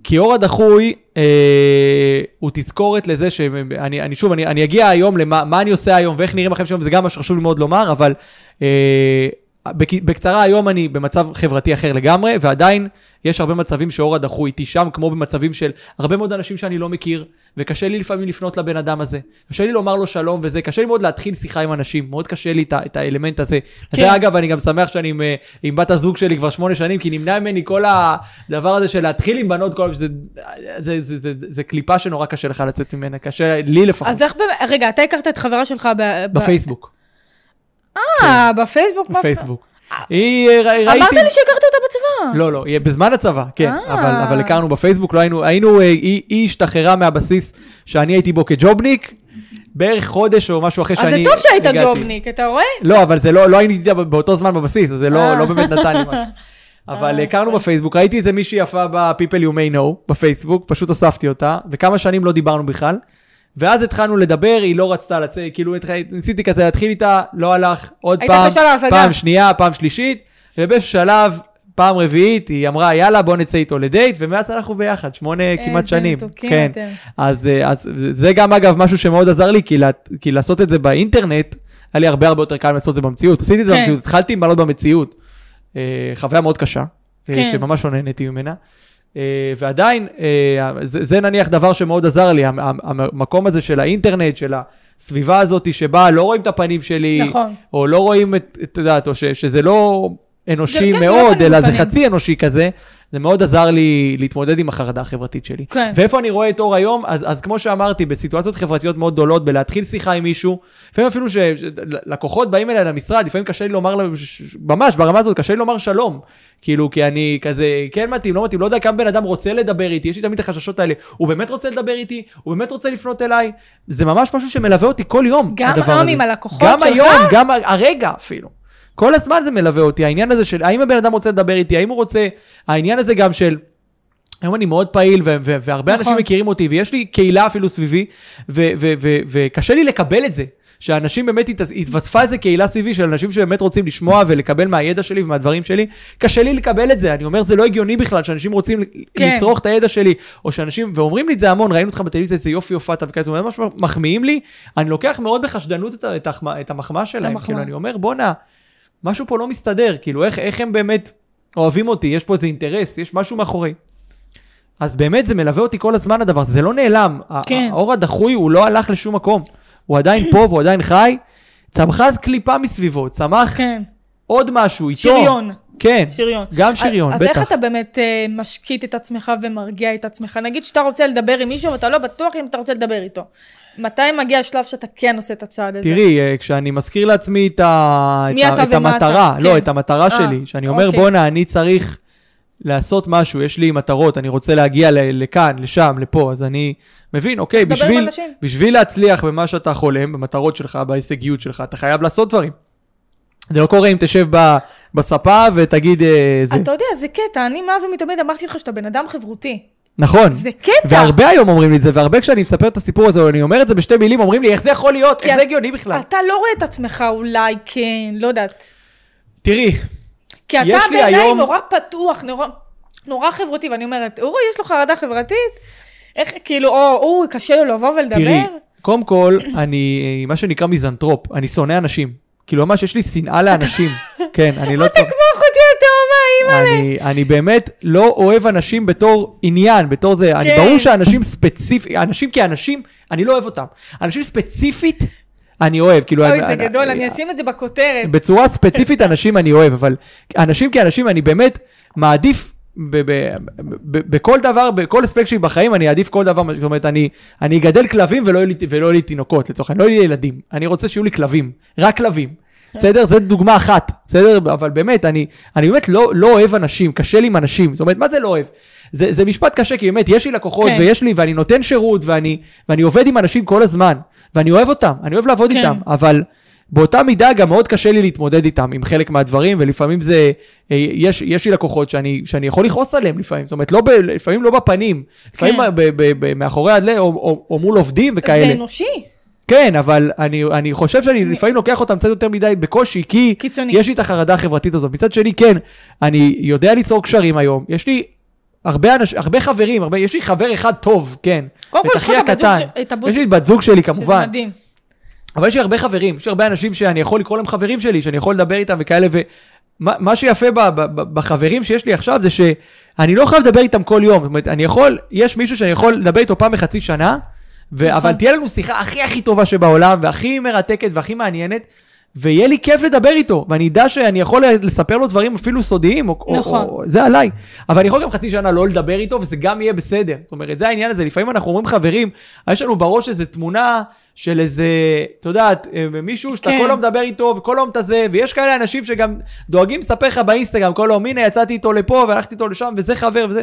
Speaker 3: כי אור הדחוי אה, הוא תזכורת לזה שאני, אני, שוב, אני, אני אגיע היום למה מה אני עושה היום ואיך נראים החיים שלנו, וזה גם מה שחשוב לי מאוד לומר, אבל אה, בקצרה, היום אני במצב חברתי אחר לגמרי, ועדיין יש הרבה מצבים שאור הדחוי איתי שם, כמו במצבים של הרבה מאוד אנשים שאני לא מכיר, וקשה לי לפעמים לפנות לבן אדם הזה. קשה לי לומר לו שלום וזה, קשה לי מאוד להתחיל שיחה עם אנשים, מאוד קשה לי את, את האלמנט הזה.
Speaker 2: כן.
Speaker 3: זה אגב, אני גם שמח שאני עם, אה, עם בת הזוג שלי כבר שמונה שנים, כי נמנע ממני כל הדבר הזה של להתחיל עם בנות, כל זה, זה, זה, זה, זה, זה קליפה שנורא קשה לך לצאת ממנה, קשה לי לפחות,
Speaker 2: אז איך רגע, אתה הכרת את חברה שלך. ב-
Speaker 3: בפייסבוק,
Speaker 2: אה, בפייסבוק?
Speaker 3: בפייסבוק. היא, אה, ראיתי...
Speaker 2: אמרת לי שהכרת אותה בצבא.
Speaker 3: לא, לא, יהיה בזמן הצבא, כן,
Speaker 2: אה.
Speaker 3: אבל, אבל הכרנו בפייסבוק, לא היינו, היינו, אה, היא, היא השתחררה מהבסיס שאני הייתי בו כג'ובניק, בערך חודש או משהו אחרי
Speaker 2: אז
Speaker 3: שאני
Speaker 2: זה טוב שהיית. ג'ובניק, אתה רואה?
Speaker 3: לא, אבל זה לא, לא הייתי איתה באותו זמן בבסיס, אז זה לא,
Speaker 2: אה.
Speaker 3: לא באמת נתן לי משהו. *laughs* אבל
Speaker 2: אה,
Speaker 3: הכרנו
Speaker 2: אוקיי. בפייסבוק,
Speaker 3: ראיתי איזה מישהי יפה ב-People You may know, בפייסבוק, פשוט הוספתי אותה, וכמה שנים לא דיברנו בכלל. ואז התחלנו לדבר, היא לא רצתה לצאת, כאילו ניסיתי כזה להתחיל איתה, לא הלך, עוד פעם,
Speaker 2: בשלב.
Speaker 3: פעם שנייה, פעם שלישית, ובאיזשהו שלב, פעם רביעית, היא אמרה, יאללה, בוא נצא איתו לדייט, ומאז אנחנו ביחד, שמונה כמעט
Speaker 2: איזה
Speaker 3: שנים.
Speaker 2: מתוקים
Speaker 3: כן.
Speaker 2: אתם.
Speaker 3: אז, אה, אז זה גם אגב משהו שמאוד עזר לי, כי, לה, כי לעשות את זה באינטרנט, היה לי הרבה הרבה יותר קל לעשות את זה במציאות. עשיתי את זה
Speaker 2: כן.
Speaker 3: במציאות, התחלתי עם בעלות במציאות. אה, חוויה מאוד קשה, אה,
Speaker 2: כן.
Speaker 3: שממש לא נהניתי ממנה. אה, ועדיין, אה, זה, זה נניח דבר שמאוד עזר לי, המ- המ- המקום הזה של האינטרנט, של הסביבה הזאת שבה לא רואים את הפנים שלי,
Speaker 2: נכון.
Speaker 3: או לא רואים את, את יודעת, או ש, שזה לא אנושי
Speaker 2: לא
Speaker 3: מאוד, אלא זה. חצי אנושי כזה, זה מאוד עזר לי להתמודד עם החרדה החברתית שלי.
Speaker 2: כן.
Speaker 3: ואיפה אני רואה את אור היום? אז, אז כמו שאמרתי, בסיטואציות חברתיות מאוד גדולות, בלהתחיל שיחה עם מישהו, לפעמים אפילו שלקוחות באים אליי למשרד, לפעמים קשה לי לומר להם, ממש ברמה הזאת, קשה לי לומר שלום. כאילו, כי אני כזה, כן מתאים, לא מתאים, לא יודע כמה בן אדם רוצה לדבר איתי, יש לי תמיד את החששות האלה, הוא באמת רוצה לדבר איתי, הוא באמת רוצה לפנות אליי, זה ממש משהו שמלווה אותי כל יום,
Speaker 2: גם היום
Speaker 3: הזה.
Speaker 2: עם הלקוחות
Speaker 3: גם
Speaker 2: שלך?
Speaker 3: היום, גם הרגע אפילו. כל הזמן זה מלווה אותי, העניין הזה של האם הבן אדם רוצה לדבר איתי, האם הוא רוצה, העניין הזה גם של... היום אני מאוד פעיל, ו- ו- והרבה
Speaker 2: נכון.
Speaker 3: אנשים מכירים אותי, ויש לי קהילה אפילו סביבי, וקשה לי לקבל את זה. שאנשים באמת, הת- התווספה איזה קהילה סביבי של אנשים שבאמת רוצים לשמוע ולקבל מהידע שלי ומהדברים שלי, קשה לי לקבל את זה. אני אומר, זה לא הגיוני בכלל שאנשים רוצים
Speaker 2: כן.
Speaker 3: לצרוך את הידע שלי, או שאנשים, ואומרים לי את זה המון, ראינו אותך בטלוויזיה, איזה יופי הופעת וכזה, ממש מחמיאים לי, אני לוקח מאוד בחשדנות את, את, את המחמאה שלהם. כאילו, אני אומר, בואנה, משהו פה לא מסתדר, כאילו, איך, איך הם באמת אוהבים אותי, יש פה איזה אינטרס, יש משהו מאחורי. אז באמת זה מלווה אותי כל הזמן הדבר הזה, זה לא נעלם.
Speaker 2: כן.
Speaker 3: האור הדחוי הוא לא הלך לשום מקום. הוא עדיין פה והוא עדיין חי. צמחה קליפה מסביבו, צמח
Speaker 2: כן,
Speaker 3: עוד משהו איתו.
Speaker 2: שריון.
Speaker 3: כן,
Speaker 2: שריון.
Speaker 3: גם שריון,
Speaker 2: אז
Speaker 3: בטח.
Speaker 2: איך אתה באמת אה, משקיט את עצמך ומרגיע את עצמך? נגיד שאתה רוצה לדבר עם מישהו ואתה לא בטוח אם אתה רוצה לדבר איתו. מתי מגיע השלב שאתה כן עושה את הצעד הזה?
Speaker 3: תראי, אה, כשאני מזכיר לעצמי את, ה... את, ה... את המטרה,
Speaker 2: אתה,
Speaker 3: לא,
Speaker 2: כן.
Speaker 3: את המטרה
Speaker 2: אה,
Speaker 3: שלי, שאני אומר,
Speaker 2: אוקיי.
Speaker 3: בואנה, אני צריך לעשות משהו, יש לי מטרות, אני רוצה להגיע ל... לכאן, לשם, לפה, אז אני מבין, אוקיי, בשביל. בשביל להצליח במה שאתה חולם, במטרות שלך, בהישגיות שלך, אתה חייב לעשות דברים. זה לא קורה אם תשב ב... בספה ותגיד אה, זה.
Speaker 2: אתה יודע, זה קטע, אני מאז ומתמיד אמרתי לך שאתה בן אדם חברותי.
Speaker 3: נכון.
Speaker 2: זה קטע.
Speaker 3: והרבה היום אומרים לי את זה, והרבה כשאני מספר את הסיפור הזה, או אני אומר את זה בשתי מילים, אומרים לי, איך זה יכול להיות?
Speaker 2: כי
Speaker 3: איך זה הגיוני בכלל?
Speaker 2: אתה לא רואה את עצמך אולי כן, לא יודעת.
Speaker 3: תראי,
Speaker 2: כי אתה
Speaker 3: יש לי
Speaker 2: בעיניי
Speaker 3: היום-
Speaker 2: נורא פתוח, נורא, נורא חברותי, ואני אומרת, אורי, יש לו חרדה חברתית? איך, כאילו, או, הוא, קשה לו לבוא ולדבר?
Speaker 3: תראי, קודם כל, אני, מה שנקרא מיזנטרופ, אני שונא אנשים. כאילו, ממש יש לי שנאה לאנשים. *laughs* כן, אני לא
Speaker 2: אתה
Speaker 3: צוחק.
Speaker 2: כמו אחותי התאומה, אימא'לה.
Speaker 3: אני, אני באמת לא אוהב אנשים בתור עניין, בתור זה. אני,
Speaker 2: כן.
Speaker 3: ברור שאנשים ספציפיים, אנשים כאנשים, אני לא אוהב אותם. אנשים ספציפית, אני אוהב. כאילו,
Speaker 2: אוי, זה גדול, אני אשים את זה בכותרת.
Speaker 3: בצורה ספציפית *laughs* אנשים אני אוהב, אבל אנשים כאנשים אני באמת מעדיף ב- ב- ב- בכל דבר, בכל אספקט שלי בחיים, אני אעדיף כל דבר, זאת אומרת, אני, אני אגדל כלבים ולא יהיו לי, ולא לי תינוקות, לצורך העניין, לא יהיו לי ילדים, אני רוצה שיהיו לי כלבים, רק כלבים, בסדר? זו דוגמה אחת, בסדר? אבל באמת, אני, אני באמת לא, לא אוהב אנשים, קשה לי עם אנשים, זאת אומרת, מה זה לא אוהב? זה, זה משפט קשה, כי באמת, יש לי לקוחות,
Speaker 2: כן.
Speaker 3: ויש לי, ואני נותן שירות, ואני, ואני עובד עם אנשים כל הזמן, ואני אוהב אותם, אני אוהב לעבוד
Speaker 2: כן.
Speaker 3: איתם, אבל... באותה מידה גם מאוד קשה לי להתמודד איתם, עם חלק מהדברים, ולפעמים זה, אה, יש, יש לי לקוחות שאני, שאני יכול לכעוס עליהם לפעמים, זאת אומרת, לא ב, לפעמים לא בפנים, לפעמים
Speaker 2: כן.
Speaker 3: ב, ב, ב, מאחורי הדלת, או, או, או מול עובדים וכאלה.
Speaker 2: זה אנושי.
Speaker 3: כן, אבל אני, אני חושב שאני לפעמים לוקח אותם קצת יותר מדי בקושי, כי
Speaker 2: קיצוני.
Speaker 3: יש לי את החרדה החברתית הזאת. מצד שני, כן, אני יודע ליצור קשרים היום, יש לי הרבה, אנש, הרבה חברים, הרבה, יש לי חבר אחד טוב, כן.
Speaker 2: קודם כל, יש לך את הבת זוג
Speaker 3: שלי
Speaker 2: שזה
Speaker 3: כמובן,
Speaker 2: מדהים.
Speaker 3: אבל יש לי הרבה חברים, יש לי הרבה אנשים שאני יכול לקרוא להם חברים שלי, שאני יכול לדבר איתם וכאלה, ומה מה שיפה ב, ב, ב, בחברים שיש לי עכשיו זה שאני לא חייב לדבר איתם כל יום, זאת אומרת, אני יכול, יש מישהו שאני יכול לדבר איתו פעם בחצי שנה, ו, אבל תהיה לנו שיחה הכי הכי טובה שבעולם, והכי מרתקת והכי מעניינת, ויהיה לי כיף לדבר איתו, ואני אדע שאני יכול לספר לו דברים אפילו סודיים, או,
Speaker 2: נכון.
Speaker 3: או, או זה עליי. אבל אני יכול גם חצי שנה לא לדבר איתו, וזה גם יהיה בסדר. זאת אומרת, זה העניין הזה, לפעמים אנחנו אומרים חברים, יש לנו בראש איזו תמונה של איזה, את יודעת, אה, מישהו שאתה
Speaker 2: כן.
Speaker 3: כל היום מדבר איתו, וכל היום אתה זה, ויש כאלה אנשים שגם דואגים לספר לך באינסטגרם כל היום, הנה יצאתי איתו לפה, והלכתי איתו לשם, וזה חבר וזה.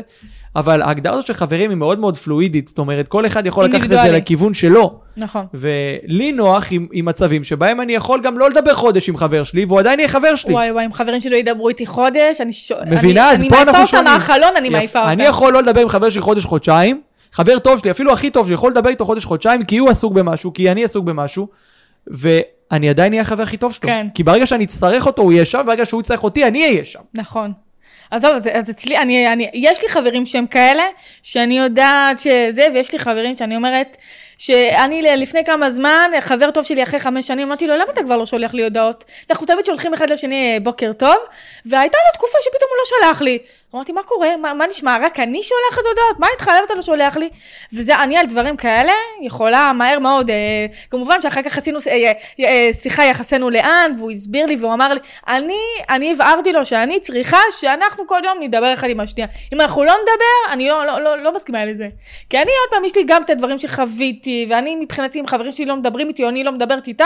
Speaker 3: אבל ההגדרה הזאת של חברים היא מאוד מאוד פלואידית, זאת אומרת, כל אחד יכול לקחת את זה. לכיוון שלו.
Speaker 2: נכון.
Speaker 3: ולי נוח עם, עם מצבים שבהם אני יכול גם לא לדבר חודש עם חבר שלי, והוא עדיין יהיה חבר שלי.
Speaker 2: וואי וואי, אם חברים שלי לא ידברו איתי חודש, אני ש...
Speaker 3: מבינה? אז
Speaker 2: אני,
Speaker 3: פה
Speaker 2: אני
Speaker 3: אנחנו
Speaker 2: מעיפה
Speaker 3: שונים.
Speaker 2: אותם מהחלון, אני
Speaker 3: יפ-
Speaker 2: מעיפה אותם.
Speaker 3: אני יכול לא לדבר עם חבר שלי חודש-חודשיים, חבר טוב שלי, אפילו הכי טוב שלי, יכול לדבר איתו חודש-חודשיים, כי הוא עסוק במשהו, כי אני עסוק במשהו, ואני עדיין אהיה החבר הכי טוב שלו.
Speaker 2: כן.
Speaker 3: כי ברגע שאני אצטרך אותו, הוא יהיה שם, וברגע שהוא יצטרך אותי, אני אהיה שם.
Speaker 2: נכון. עזוב, אז, אז אצלי, אני, אני, יש לי חברים שהם כאלה, שאני יודעת שזה, ויש לי חברים שאני אומרת, שאני לפני כמה זמן, חבר טוב שלי אחרי חמש שנים, אמרתי לו, למה אתה כבר לא שולח לי הודעות? אנחנו תמיד שולחים אחד לשני בוקר טוב, והייתה לו תקופה שפתאום הוא לא שלח לי. אמרתי, מה קורה? מה, מה נשמע? רק אני שולחת הודעות? מה איתך? למה אתה לא שולח לי? וזה, אני על דברים כאלה, יכולה מהר מאוד, אה, כמובן שאחר כך עשינו אה, אה, אה, שיחה יחסנו לאן, והוא הסביר לי והוא אמר לי, אני, אני הבהרתי לו שאני צריכה שאנחנו כל יום נדבר אחד עם השנייה. אם אנחנו לא נדבר, אני לא, לא, לא, לא מסכימה לזה. כי אני עוד פעם, יש לי גם את הדברים שחוויתי, ואני מבחינתי, אם חברים שלי לא מדברים איתי או אני לא מדברת איתם,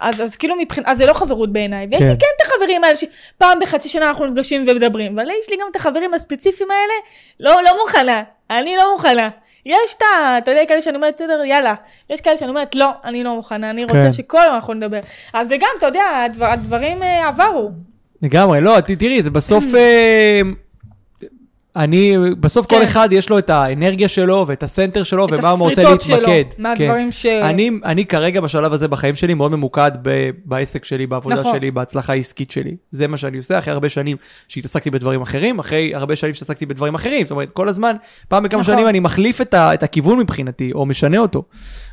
Speaker 2: אז, אז כאילו מבחינת, אז זה לא חברות בעיניי. ויש
Speaker 3: כן.
Speaker 2: לי כן את החברים האלה שפעם בחצי שנה אנחנו נפגשים ומדברים, אבל יש לי גם את החברים הספציפיים האלה, לא, לא מוכנה, אני לא מוכנה. יש את ה... אתה יודע, כאלה שאני אומרת, בסדר, יאללה. יש כאלה שאני אומרת, לא, אני לא מוכנה, אני רוצה
Speaker 3: כן.
Speaker 2: שכל יום אנחנו נדבר. אז וגם, אתה יודע, הדבר, הדברים אה, עברו.
Speaker 3: לגמרי, לא, תראי, זה בסוף... *clears throat* אני, בסוף כל
Speaker 2: כן.
Speaker 3: אחד יש לו את האנרגיה שלו ואת הסנטר שלו
Speaker 2: את
Speaker 3: ומה הוא רוצה
Speaker 2: השריטות שלו,
Speaker 3: להתמקד.
Speaker 2: מהדברים ש-
Speaker 3: אני, אני כרגע בשלב הזה בחיים שלי מאוד ממוקד ב, בעסק שלי, בעבודה
Speaker 2: נכון.
Speaker 3: שלי, בהצלחה העסקית שלי. זה מה שאני עושה אחרי הרבה שנים שהתעסקתי בדברים אחרים, אחרי הרבה שנים שהתעסקתי בדברים אחרים. זאת אומרת, כל הזמן, פעם בכמה
Speaker 2: נכון.
Speaker 3: שנים אני מחליף את, ה, את הכיוון מבחינתי, או משנה אותו.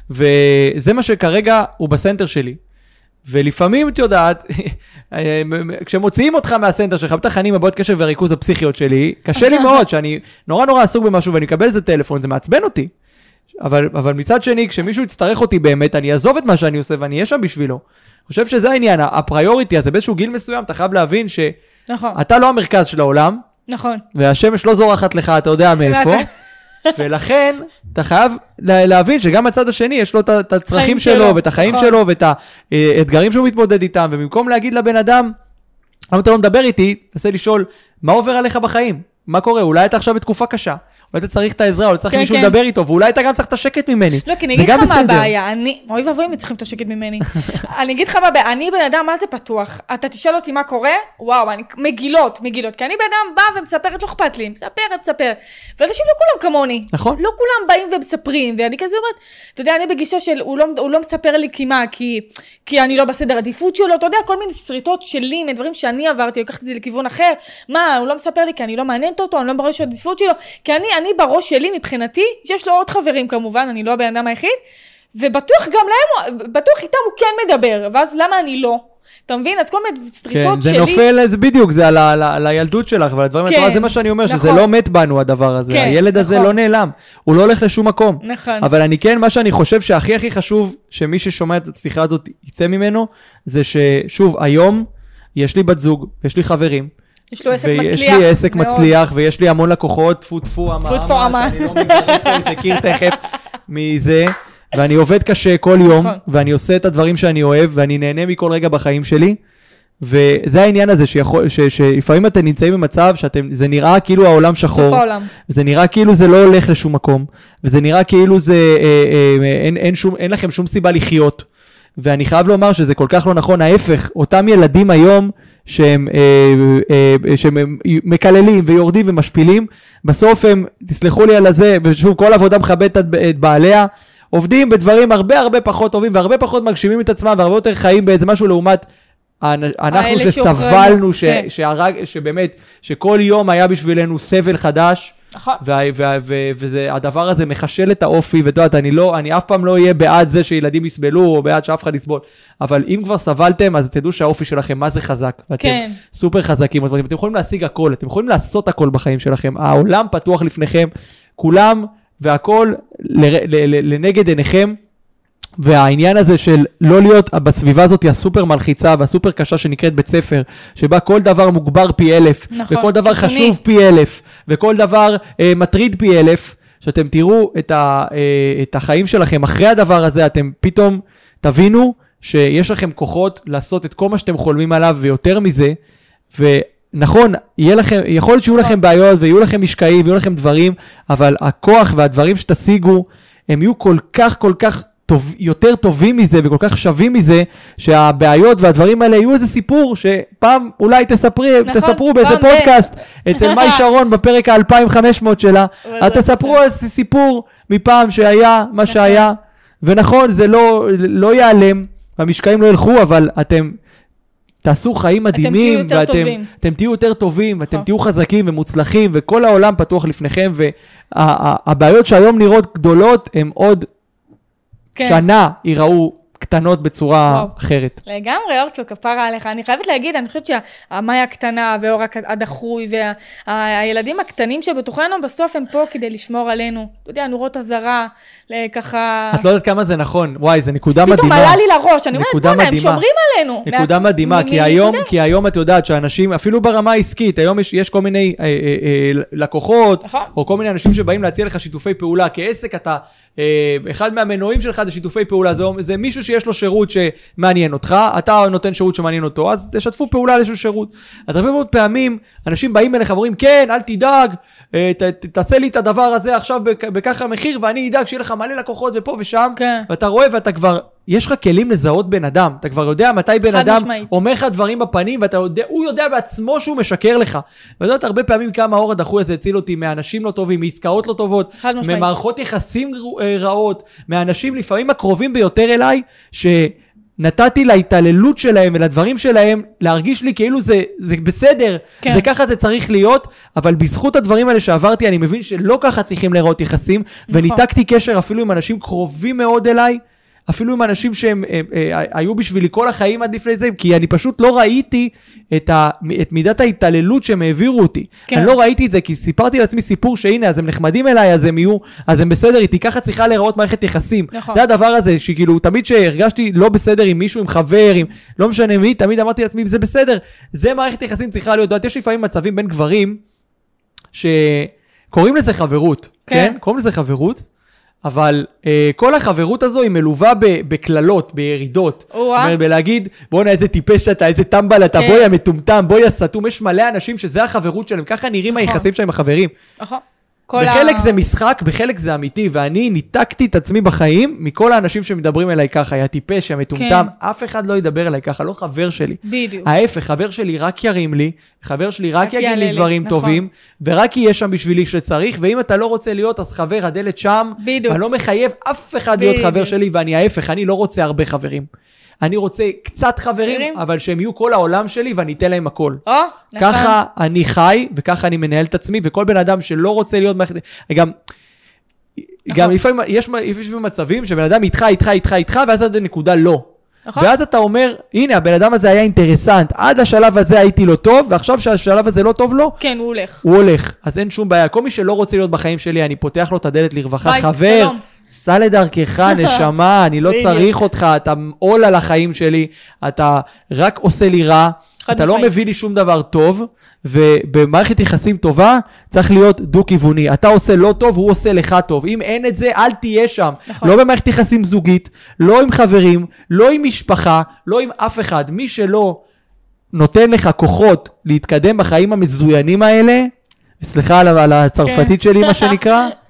Speaker 3: וזה מה שכרגע הוא בסנטר שלי. ולפעמים, את יודעת, *laughs* כשמוציאים אותך מהסנטר שלך, בטח אני עם הבעיות קשב והריכוז הפסיכיות שלי, קשה לי מאוד, שאני נורא נורא עסוק במשהו ואני מקבל איזה טלפון, זה מעצבן אותי. אבל, אבל מצד שני, כשמישהו יצטרך אותי באמת, אני אעזוב את מה שאני עושה ואני אהיה שם בשבילו. אני חושב שזה העניין, הפריוריטי הזה, באיזשהו גיל מסוים, אתה חייב להבין שאתה
Speaker 2: נכון,
Speaker 3: לא המרכז של העולם,
Speaker 2: נכון.
Speaker 3: והשמש לא זורחת לך, אתה יודע מאיפה, ולכן אתה חייב לה- להבין שגם הצד השני יש לו את הצרכים שלו, ואת החיים
Speaker 2: נכון.
Speaker 3: שלו, ואת האתגרים שהוא מתמודד איתם, ובמקום להגיד לבן אדם, למה אתה לא מדבר איתי, תנסה לשאול, מה עובר עליך בחיים? מה קורה? אולי אתה עכשיו בתקופה קשה, אולי אתה צריך את העזרה, אולי צריך
Speaker 2: כן,
Speaker 3: מישהו
Speaker 2: כן.
Speaker 3: לדבר איתו, ואולי אתה גם צריך את השקט ממני.
Speaker 2: לא, כי אני אגיד לך מה. הבעיה, אני, אוי ואבוי אם הם צריכים את השקט ממני. *laughs* אני אגיד לך מה הבעיה, אני בן אדם, מה זה פתוח? אתה תשאל אותי מה קורה, וואו, אני, מגילות, מגילות. כי אני בן אדם באה ומספרת, לא אכפת לי, מספרת, מספרת. ואנשים לא כולם כמוני.
Speaker 3: נכון.
Speaker 2: לא כולם באים ומספרים, ואני כזה אומרת, אתה יודע, אני בגישה של, הוא לא, הוא לא מספר לי כי מה, כי, כי אני לא בסדר עדיפות שלו, אתה יודע, כל מיני שריטות שלי, מדברים שאני עברתי, לקחת את זה לכיוון אחר. מה, הוא לא מספר לי כי אני לא מעניינת אותו, אני לא בראש העדיפות שלו. כי אני, אני בראש שלי, מבחינתי, יש לו עוד חברים כמובן, אני לא הבן אדם היחיד, ובטוח גם להם, בטוח איתם הוא כן מדבר, ואז למה אני לא? אתה מבין? אז כל מיני
Speaker 3: כן,
Speaker 2: שריטות
Speaker 3: זה
Speaker 2: שלי.
Speaker 3: נופל, זה בדיוק, זה על, על, על הילדות שלך ועל הדברים,
Speaker 2: כן,
Speaker 3: כן, זה מה שאני אומר, שזה
Speaker 2: נכון.
Speaker 3: לא מת בנו הדבר הזה,
Speaker 2: כן,
Speaker 3: הילד הזה
Speaker 2: נכון.
Speaker 3: לא נעלם, הוא לא הולך לשום מקום.
Speaker 2: נכון.
Speaker 3: אבל אני כן, מה שאני חושב שהכי הכי חשוב שמי ששומע את השיחה הזאת יצא ממנו, זה ששוב, היום יש לי בת זוג, יש לי חברים,
Speaker 2: יש לו עסק
Speaker 3: ויש
Speaker 2: מצליח.
Speaker 3: לי עסק
Speaker 2: מאוד.
Speaker 3: מצליח, ויש לי המון לקוחות, טפו טפו אמה,
Speaker 2: טפו, טפו, אמה.
Speaker 3: שאני לא פה איזה קיר תכף מזה, ואני עובד קשה כל יום,
Speaker 2: נכון.
Speaker 3: ואני עושה את הדברים שאני אוהב, ואני נהנה מכל רגע בחיים שלי. וזה העניין הזה, שיכול, ש, שלפעמים אתם נמצאים במצב שזה נראה כאילו העולם שחור,
Speaker 2: סוף העולם.
Speaker 3: זה נראה כאילו זה לא הולך לשום מקום, וזה נראה כאילו זה, אה, אה, אין, אין, שום, אין לכם שום סיבה לחיות. ואני חייב לומר שזה כל כך לא נכון, ההפך, אותם ילדים היום שהם, אה, אה, שהם אה, מקללים ויורדים ומשפילים, בסוף הם, תסלחו לי על הזה, ושוב, כל עבודה מכבדת את, בעליה, עובדים בדברים הרבה הרבה פחות טובים והרבה פחות מגשימים את עצמם והרבה יותר חיים באיזה משהו לעומת אנחנו שסבלנו, ש,
Speaker 2: כן.
Speaker 3: שהרג, שבאמת, שכל יום היה בשבילנו סבל חדש.
Speaker 2: נכון.
Speaker 3: והדבר הזה מחשל את האופי, ואת יודעת, אני לא, אני אף פעם לא אהיה בעד זה שילדים יסבלו, או בעד שאף אחד יסבול, אבל אם כבר סבלתם, אז תדעו שהאופי שלכם מה זה חזק,
Speaker 2: כן.
Speaker 3: סופר חזקים, אז אתם יכולים להשיג הכל, אתם יכולים לעשות הכל בחיים שלכם, העולם פתוח לפניכם, כולם והכל לנגד עיניכם. והעניין הזה של לא להיות בסביבה הזאת הסופר מלחיצה והסופר קשה שנקראת בית ספר, שבה כל דבר מוגבר פי אלף,
Speaker 2: נכון,
Speaker 3: וכל דבר
Speaker 2: קיצוני.
Speaker 3: חשוב פי אלף, וכל דבר אה, מטריד פי אלף, שאתם תראו את, ה, אה, את החיים שלכם אחרי הדבר הזה, אתם פתאום תבינו שיש לכם כוחות לעשות את כל מה שאתם חולמים עליו ויותר מזה, ונכון, יהיה לכם, יכול להיות שיהיו לכם בעיות ויהיו לכם משקעים ויהיו לכם דברים, אבל הכוח והדברים שתשיגו, הם יהיו כל כך כל כך טוב, יותר טובים מזה וכל כך שווים מזה, שהבעיות והדברים האלה יהיו איזה סיפור שפעם אולי תספרי,
Speaker 2: נכון,
Speaker 3: תספרו באיזה פודקאסט אצל *laughs* מאי שרון בפרק ה-2500 שלה, אז תספרו איזה סיפור מפעם שהיה מה שהיה, ונכון, זה לא, לא ייעלם, המשקעים לא ילכו, אבל אתם תעשו חיים מדהימים,
Speaker 2: תהיו יותר
Speaker 3: ואתם
Speaker 2: טובים.
Speaker 3: אתם תהיו יותר טובים, ואתם
Speaker 2: נכון.
Speaker 3: תהיו חזקים ומוצלחים, וכל העולם פתוח לפניכם, והבעיות שהיום נראות גדולות, הם עוד
Speaker 2: כן.
Speaker 3: שנה ייראו קטנות בצורה
Speaker 2: וואו.
Speaker 3: אחרת.
Speaker 2: לגמרי, אורצ'ו, כפרה עליך. אני חייבת להגיד, אני חושבת שהמאי הקטנה ואור הדחוי והילדים הקטנים שבתוכנו, בסוף הם פה כדי לשמור עלינו. אתה יודע, נורות אזהרה, ל- ככה...
Speaker 3: את לא יודעת כמה זה נכון, וואי, זו נקודה
Speaker 2: פתאום
Speaker 3: מדהימה.
Speaker 2: עלה לי לראש, אני אומרת, בוא'נה, הם. שומרים עלינו.
Speaker 3: נקודה
Speaker 2: מעצ-
Speaker 3: מדהימה, כי היום. כי היום את יודעת שאנשים, אפילו ברמה העסקית, היום יש, יש כל מיני אה, אה, אה, לקוחות,
Speaker 2: נכון.
Speaker 3: או כל מיני אנשים שבאים להציע לך שיתופי פעולה. כעסק אתה, אה, אחד מהמנועים שלך זה שיתופי פעולה, זה, זה מישהו שיש לו שירות שמעניין אותך, אתה נותן שירות שמעניין אותו, אז תשתפו פעולה על איזשהו שירות. אז הרבה מאוד פעמים, אנשים באים אליך ואומרים, כן, אל תדאג, אה, ת, ת, תעשה לי את הדבר הזה עכשיו בכ- בככה מחיר, ואני אדאג שיהיה לך מלא לקוחות ופה ושם,
Speaker 2: כן.
Speaker 3: ואתה רואה ואתה כבר, יש לך כלים לזהות בן אדם, אתה כבר יודע מתי בן אדם
Speaker 2: משמעית.
Speaker 3: אומר לך דברים בפנים, ואתה יודע, הוא יודע בעצמו שהוא משקר לך. ואת יודעת, הרבה פעמים כמה האור הדחוי הזה הציל אותי מאנשים לא טובים, מעסקאות לא טובות. ממערכות יחסים אה, רעות, מאנשים לפעמים הקרובים ביותר אליי, שנתתי להתעללות שלהם ולדברים שלהם להרגיש לי כאילו זה, זה בסדר,
Speaker 2: כן.
Speaker 3: זה ככה זה צריך להיות, אבל בזכות הדברים האלה שעברתי, אני מבין שלא ככה צריכים להיראות יחסים,
Speaker 2: נכון.
Speaker 3: וניתקתי קשר אפילו עם אנשים קרובים מאוד אליי. אפילו עם אנשים שהם הם, אה, היו בשבילי כל החיים עד לפני זה, כי אני פשוט לא ראיתי את, ה, את מידת ההתעללות שהם העבירו אותי.
Speaker 2: כן.
Speaker 3: אני לא ראיתי את זה, כי סיפרתי לעצמי סיפור שהנה, אז הם נחמדים אליי, אז הם יהיו, אז הם בסדר איתי, ככה צריכה להיראות מערכת יחסים.
Speaker 2: נכון.
Speaker 3: זה הדבר הזה, שכאילו, תמיד שהרגשתי לא בסדר עם מישהו, עם חבר, עם לא משנה מי, תמיד אמרתי לעצמי, זה בסדר, זה מערכת יחסים צריכה להיות. יודעת, יש לפעמים מצבים בין גברים, שקוראים לזה חברות? כן.
Speaker 2: כן?
Speaker 3: קוראים לזה חברות, אבל אה, כל החברות הזו היא מלווה בקללות, בירידות. אומרת, בלהגיד, בואנה איזה טיפש אתה, איזה טמבל אתה,
Speaker 2: כן.
Speaker 3: בואי המטומטם, בואי הסתום, יש מלא אנשים שזה החברות שלהם, ככה נראים
Speaker 2: נכון.
Speaker 3: היחסים שלהם עם החברים.
Speaker 2: נכון.
Speaker 3: בחלק
Speaker 2: ה-
Speaker 3: זה משחק, בחלק זה אמיתי, ואני ניתקתי את עצמי בחיים מכל האנשים שמדברים אליי ככה, יא טיפש, יא מטומטם, אף אחד לא ידבר אליי ככה, לא חבר שלי.
Speaker 2: בדיוק.
Speaker 3: ההפך, חבר שלי רק ירים לי, חבר שלי רק יגיד לי דברים
Speaker 2: נכון.
Speaker 3: טובים, ורק יהיה שם בשבילי כשצריך, ואם אתה לא רוצה להיות, אז חבר, הדלת שם.
Speaker 2: בדיוק.
Speaker 3: אני לא מחייב אף אחד להיות
Speaker 2: בדיוק.
Speaker 3: חבר שלי, ואני ההפך, אני לא רוצה הרבה חברים. אני רוצה קצת חברים? אבל שהם יהיו כל העולם שלי ואני אתן להם הכל.
Speaker 2: או, נכון.
Speaker 3: ככה אני חי, וככה אני מנהל את עצמי, וכל בן אדם שלא רוצה להיות מערכת... גם...
Speaker 2: נכון.
Speaker 3: גם לפעמים יש, יש מצבים שבן אדם איתך, איתך, איתך, איתך, ואז עד הנקודה לא.
Speaker 2: נכון.
Speaker 3: ואז אתה אומר, הנה, הבן אדם הזה היה אינטרסנט, עד השלב הזה הייתי לו טוב, ועכשיו שהשלב הזה לא טוב לו,
Speaker 2: כן, הוא הולך.
Speaker 3: הוא הולך. אז אין שום בעיה. כל מי שלא רוצה להיות בחיים שלי, אני פותח לו את הדלת לרווחה.
Speaker 2: ביי,
Speaker 3: חבר,
Speaker 2: שלום.
Speaker 3: סע לדרכך, *laughs* נשמה, אני לא. צריך אותך, אתה עול על החיים שלי, אתה רק עושה לי רע, אתה לא. מביא לי שום דבר טוב, ובמערכת יחסים טובה צריך להיות דו-כיווני. אתה עושה לא טוב, הוא עושה לך טוב. אם אין את זה, אל תהיה שם.
Speaker 2: נכון.
Speaker 3: לא במערכת יחסים זוגית, לא עם חברים, לא עם משפחה, לא עם אף אחד. מי שלא נותן לך כוחות להתקדם בחיים המזוינים האלה, סליחה על, על הצרפתית
Speaker 2: כן.
Speaker 3: שלי, מה שנקרא, *laughs*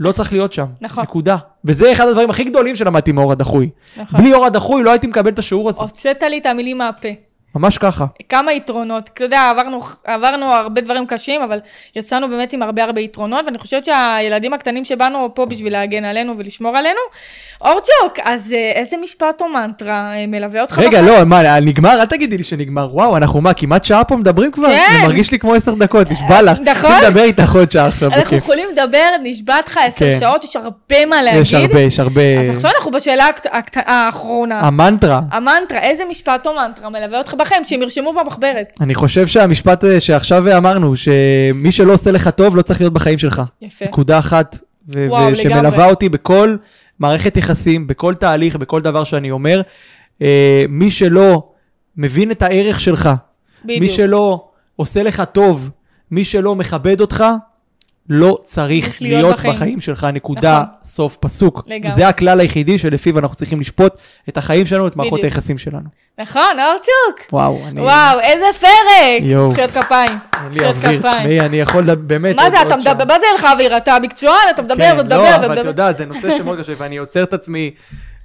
Speaker 3: לא צריך להיות שם.
Speaker 2: נכון.
Speaker 3: נקודה. וזה אחד הדברים הכי גדולים שלמדתי מאור הדחוי.
Speaker 2: נכון.
Speaker 3: בלי אור הדחוי לא הייתי מקבל את השיעור הזה.
Speaker 2: הוצאת לי את המילים מהפה.
Speaker 3: ממש ככה.
Speaker 2: כמה יתרונות. אתה יודע, עברנו, עברנו הרבה דברים קשים, אבל יצאנו באמת עם הרבה הרבה יתרונות, ואני חושבת שהילדים הקטנים שבאנו פה בשביל להגן עלינו ולשמור עלינו. אורצ'וק, אז אה, איזה משפט או מנטרה אה, מלווה אותך?
Speaker 3: רגע,
Speaker 2: בחיים?
Speaker 3: לא, מה, נגמר? אל תגידי לי שנגמר. וואו, אנחנו מה, כמעט שעה פה מדברים כבר?
Speaker 2: כן.
Speaker 3: זה מרגיש לי כמו עשר דקות, נשבע לך. *laughs*
Speaker 2: נכון.
Speaker 3: אני מדבר איתך עוד שעה עכשיו,
Speaker 2: אנחנו
Speaker 3: בכיף.
Speaker 2: יכולים לדבר, נשבעת לך עשר
Speaker 3: כן.
Speaker 2: שעות, יש הרבה מה להגיד.
Speaker 3: יש הרבה, יש הרבה...
Speaker 2: אז עכשיו אנחנו בשאלה הקט- האחרונה.
Speaker 3: המנטרה.
Speaker 2: המנטרה, איזה משפט או מנטרה מלווה אותך בחיים, שהם ירשמו במחברת.
Speaker 3: אני חושב שהמשפט אה, שעכשיו אמרנו, שמי שלא עושה לך טוב לא צריך להיות בחיים שלך.
Speaker 2: יפה.
Speaker 3: נקודה אחת,
Speaker 2: וואו,
Speaker 3: ושמלווה
Speaker 2: לגמרי.
Speaker 3: אותי בכל מערכת יחסים, בכל תהליך, בכל דבר שאני אומר. אה, מי שלא מבין את הערך שלך,
Speaker 2: בדיוק.
Speaker 3: מי שלא עושה לך טוב, מי שלא מכבד אותך, לא צריך
Speaker 2: להיות
Speaker 3: להיות
Speaker 2: בחיים.
Speaker 3: בחיים שלך, נקודה,
Speaker 2: נכון.
Speaker 3: סוף פסוק.
Speaker 2: לגמרי.
Speaker 3: זה הכלל היחידי שלפיו אנחנו צריכים לשפוט את החיים שלנו, את מערכות
Speaker 2: בדיוק.
Speaker 3: היחסים שלנו.
Speaker 2: נכון, אורצ'וק?
Speaker 3: וואו, אני...
Speaker 2: וואו, איזה פרק!
Speaker 3: יואו.
Speaker 2: מחיאות כפיים.
Speaker 3: אין לי אוויר. תשמעי, אני יכול לדבר, באמת,
Speaker 2: מה זה, אתה. מדבר, מה זה אין לך אוויר? אתה מקצוען, אתה מדבר
Speaker 3: כן,
Speaker 2: ומדבר
Speaker 3: לא, אבל את
Speaker 2: ומדבר.
Speaker 3: יודעת, זה נושא שמאוד קשה, ואני עוצר את עצמי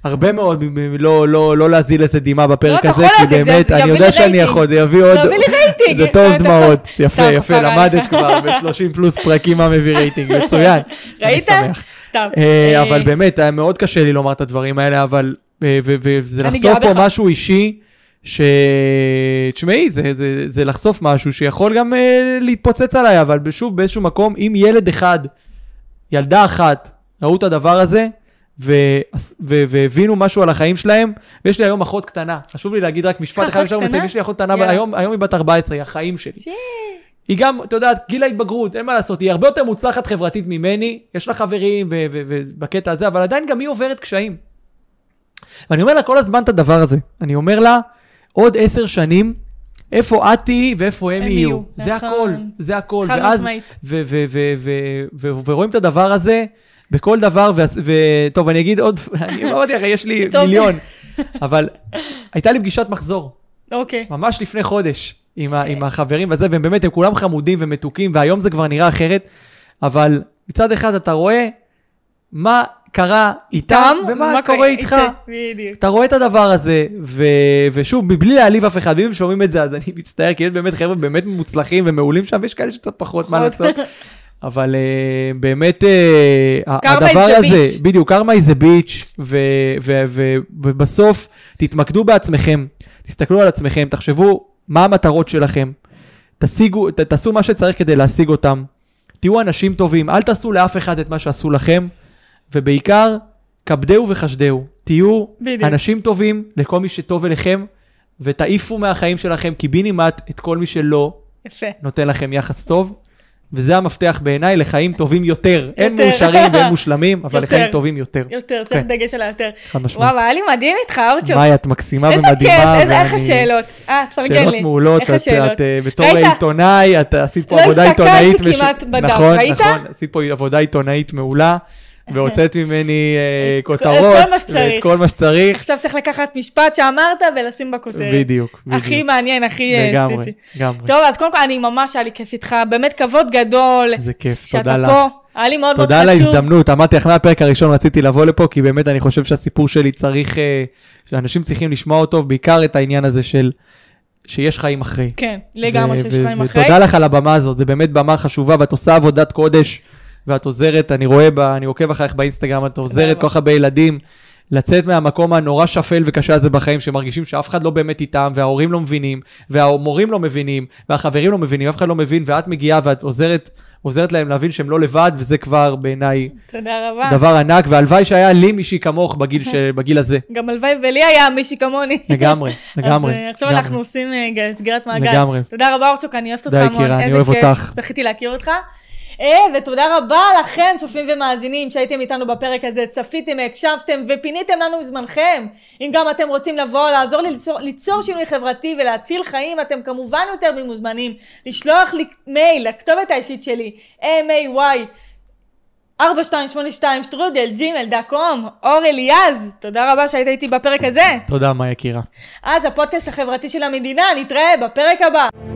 Speaker 3: הרבה מאוד, לא- לא לא להזיל איזה דמעה בפרק
Speaker 2: לא,
Speaker 3: הזה, כי
Speaker 2: להזיל,
Speaker 3: באמת, אני
Speaker 2: יביא
Speaker 3: יודע שאני. יכול, זה יביא עוד...
Speaker 2: תביא לי רייטינג.
Speaker 3: זה טוב דמעות, יפה, יפה, למדת. כבר ב-30 פלוס פרקים מה מביא רייטינג, *laughs* מצוין.
Speaker 2: ראית? סתם.
Speaker 3: אה,
Speaker 2: אה,
Speaker 3: אבל באמת, היה מאוד קשה לי לומר את הדברים האלה, אבל... אה, וזה לחשוף פה. משהו אישי, ש... תשמעי, זה, זה, זה לחשוף משהו שיכול גם אה, להתפוצץ עליי, אבל שוב, באיזשהו מקום, אם ילד אחד, ילדה אחת, ראו את הדבר הזה, והבינו משהו על החיים שלהם, ויש לי היום אחות קטנה, חשוב לי להגיד רק משפט אחד,
Speaker 2: אחות
Speaker 3: אפשר
Speaker 2: קטנה?
Speaker 3: לסיים, יש לי אחות קטנה. היום, היא בת 14, היא החיים שלי. היא גם, אתה יודע, גיל ההתבגרות, אין מה לעשות, היא הרבה יותר מוצלחת חברתית ממני, יש לה חברים ובקטע הזה, אבל עדיין גם היא עוברת קשיים. ואני אומר לה כל הזמן את הדבר הזה. אני אומר לה, עוד עשר שנים, איפה את תהיי ואיפה הם יהיו. זה
Speaker 2: נכון.
Speaker 3: הכל, זה הכל.
Speaker 2: חד משמעית.
Speaker 3: ורואים את הדבר הזה בכל דבר, וטוב, אני אגיד עוד, *laughs* אני לא אמרתי לך, יש לי. *laughs* מיליון, אבל הייתה לי פגישת מחזור.
Speaker 2: אוקיי.
Speaker 3: ממש לפני חודש עם, החברים וזה, והם באמת, הם כולם חמודים ומתוקים, והיום זה כבר נראה אחרת, אבל מצד אחד אתה רואה מה קרה איתם
Speaker 2: תם,
Speaker 3: ומה קורה איתך.
Speaker 2: בדיוק.
Speaker 3: אתה רואה את הדבר הזה, ו... ושוב, מבלי להעליב אף אחד, ואם שומעים את זה, אז אני מצטער, כי יש באמת חבר'ה באמת מוצלחים ומעולים שם, ויש כאלה שקצת פחות, מה
Speaker 2: נכון.
Speaker 3: לעשות. *laughs* אבל uh, באמת, uh, הדבר הזה,
Speaker 2: beach.
Speaker 3: בדיוק, קרמה ו- ו- ובסוף תתמקדו בעצמכם, תסתכלו על עצמכם, תחשבו מה המטרות שלכם, תשיגו, ת- תעשו מה שצריך כדי להשיג אותם, תהיו אנשים טובים, אל תעשו לאף אחד את מה שעשו לכם, ובעיקר, כבדהו וחשדהו, תהיו
Speaker 2: בדיוק.
Speaker 3: אנשים טובים לכל מי שטוב אליכם, ותעיפו מהחיים שלכם קיבינימט את כל מי שלא
Speaker 2: יפה.
Speaker 3: נותן לכם יחס טוב, וזה המפתח בעיניי לחיים טובים יותר. אין. מאושרים ואין מושלמים, אבל. לחיים טובים יותר.
Speaker 2: יותר, צריך
Speaker 3: כן.
Speaker 2: דגש על היותר.
Speaker 3: חד משמעית.
Speaker 2: וואו, היה לי מדהים איתך, אורצ'וק.
Speaker 3: מאי, את מקסימה
Speaker 2: איזה
Speaker 3: ומדהימה.
Speaker 2: כיף, איזה- איך
Speaker 3: ואני-
Speaker 2: השאלות? אה, תפרגן לי.
Speaker 3: שאלות מעולות,
Speaker 2: איך
Speaker 3: את- אה, בתור? עיתונאי, את עשית פה
Speaker 2: לא
Speaker 3: עבודה
Speaker 2: הסתכלתי
Speaker 3: עיתונאית.
Speaker 2: כמעט בדף,
Speaker 3: נכון,
Speaker 2: ראית?
Speaker 3: נכון, עשית פה עבודה עיתונאית מעולה, והוצאת ממני אה, כותרות. ואת כל מה שצריך.
Speaker 2: עכשיו צריך לקחת משפט שאמרת ולשים בכותרת.
Speaker 3: בדיוק,
Speaker 2: הכי
Speaker 3: בדיוק.
Speaker 2: מעניין, הכי אה,
Speaker 3: לגמרי,
Speaker 2: סטיצ'י.
Speaker 3: לגמרי.
Speaker 2: טוב, אז קודם כל, אני ממש, היה לי כיף איתך, באמת כבוד גדול
Speaker 3: איזה כיף,
Speaker 2: שאתה
Speaker 3: תודה לך.
Speaker 2: פה. היה לי מאוד מאוד
Speaker 3: תודה על
Speaker 2: חשוב.
Speaker 3: ההזדמנות, אמרתי לך מהפרק הראשון רציתי לבוא לפה, כי באמת אני חושב שהסיפור שלי צריך, אה, שאנשים צריכים לשמוע אותו, בעיקר את העניין הזה של שיש חיים אחרי.
Speaker 2: כן, לגמרי שיש חיים אחרי.
Speaker 3: ותודה לך על הבמה הזאת, זה באמת במה חשובה, ואת עושה עבודת קודש, ואת עוזרת, אני רואה, ב, אני עוקב אחריך באינסטגרם, את עוזרת. כל כך הרבה ילדים. לצאת מהמקום הנורא שפל וקשה הזה בחיים, שמרגישים שאף אחד לא באמת איתם, וההורים לא מבינים, והמורים לא מבינים, והחברים לא מבינים, אף אחד לא מבין, ואת מגיעה ואת עוזרת, עוזרת להם להבין שהם לא לבד, וזה כבר בעיניי
Speaker 2: תודה רבה.
Speaker 3: דבר ענק, והלוואי שהיה לי מישהי כמוך בגיל, ש... *laughs* בגיל הזה.
Speaker 2: גם הלוואי ולי היה מישהי כמוני. *laughs*
Speaker 3: לגמרי, לגמרי.
Speaker 2: אז אה, עכשיו
Speaker 3: לגמרי.
Speaker 2: אנחנו עושים אה, סגירת מעגל.
Speaker 3: לגמרי.
Speaker 2: תודה רבה, אורצ'וק, אני אוהבת אותך
Speaker 3: די,
Speaker 2: המון.
Speaker 3: יקירה, אני
Speaker 2: איזה
Speaker 3: אוהב. אותך.
Speaker 2: זכיתי להכיר אותך. ותודה רבה לכם, צופים ומאזינים, שהייתם איתנו בפרק הזה, צפיתם, הקשבתם ופיניתם לנו מזמנכם. אם גם אתם רוצים לבוא, לעזור לי ליצור, ליצור שינוי חברתי ולהציל חיים, אתם כמובן יותר ממוזמנים לשלוח לי מייל לכתובת האישית שלי, may 4282 שטרודל ג'ימל דא קום, אור אליעז, תודה רבה שהיית איתי בפרק הזה.
Speaker 3: תודה, מה יקירה.
Speaker 2: אז הפודקאסט החברתי של המדינה, נתראה בפרק הבא.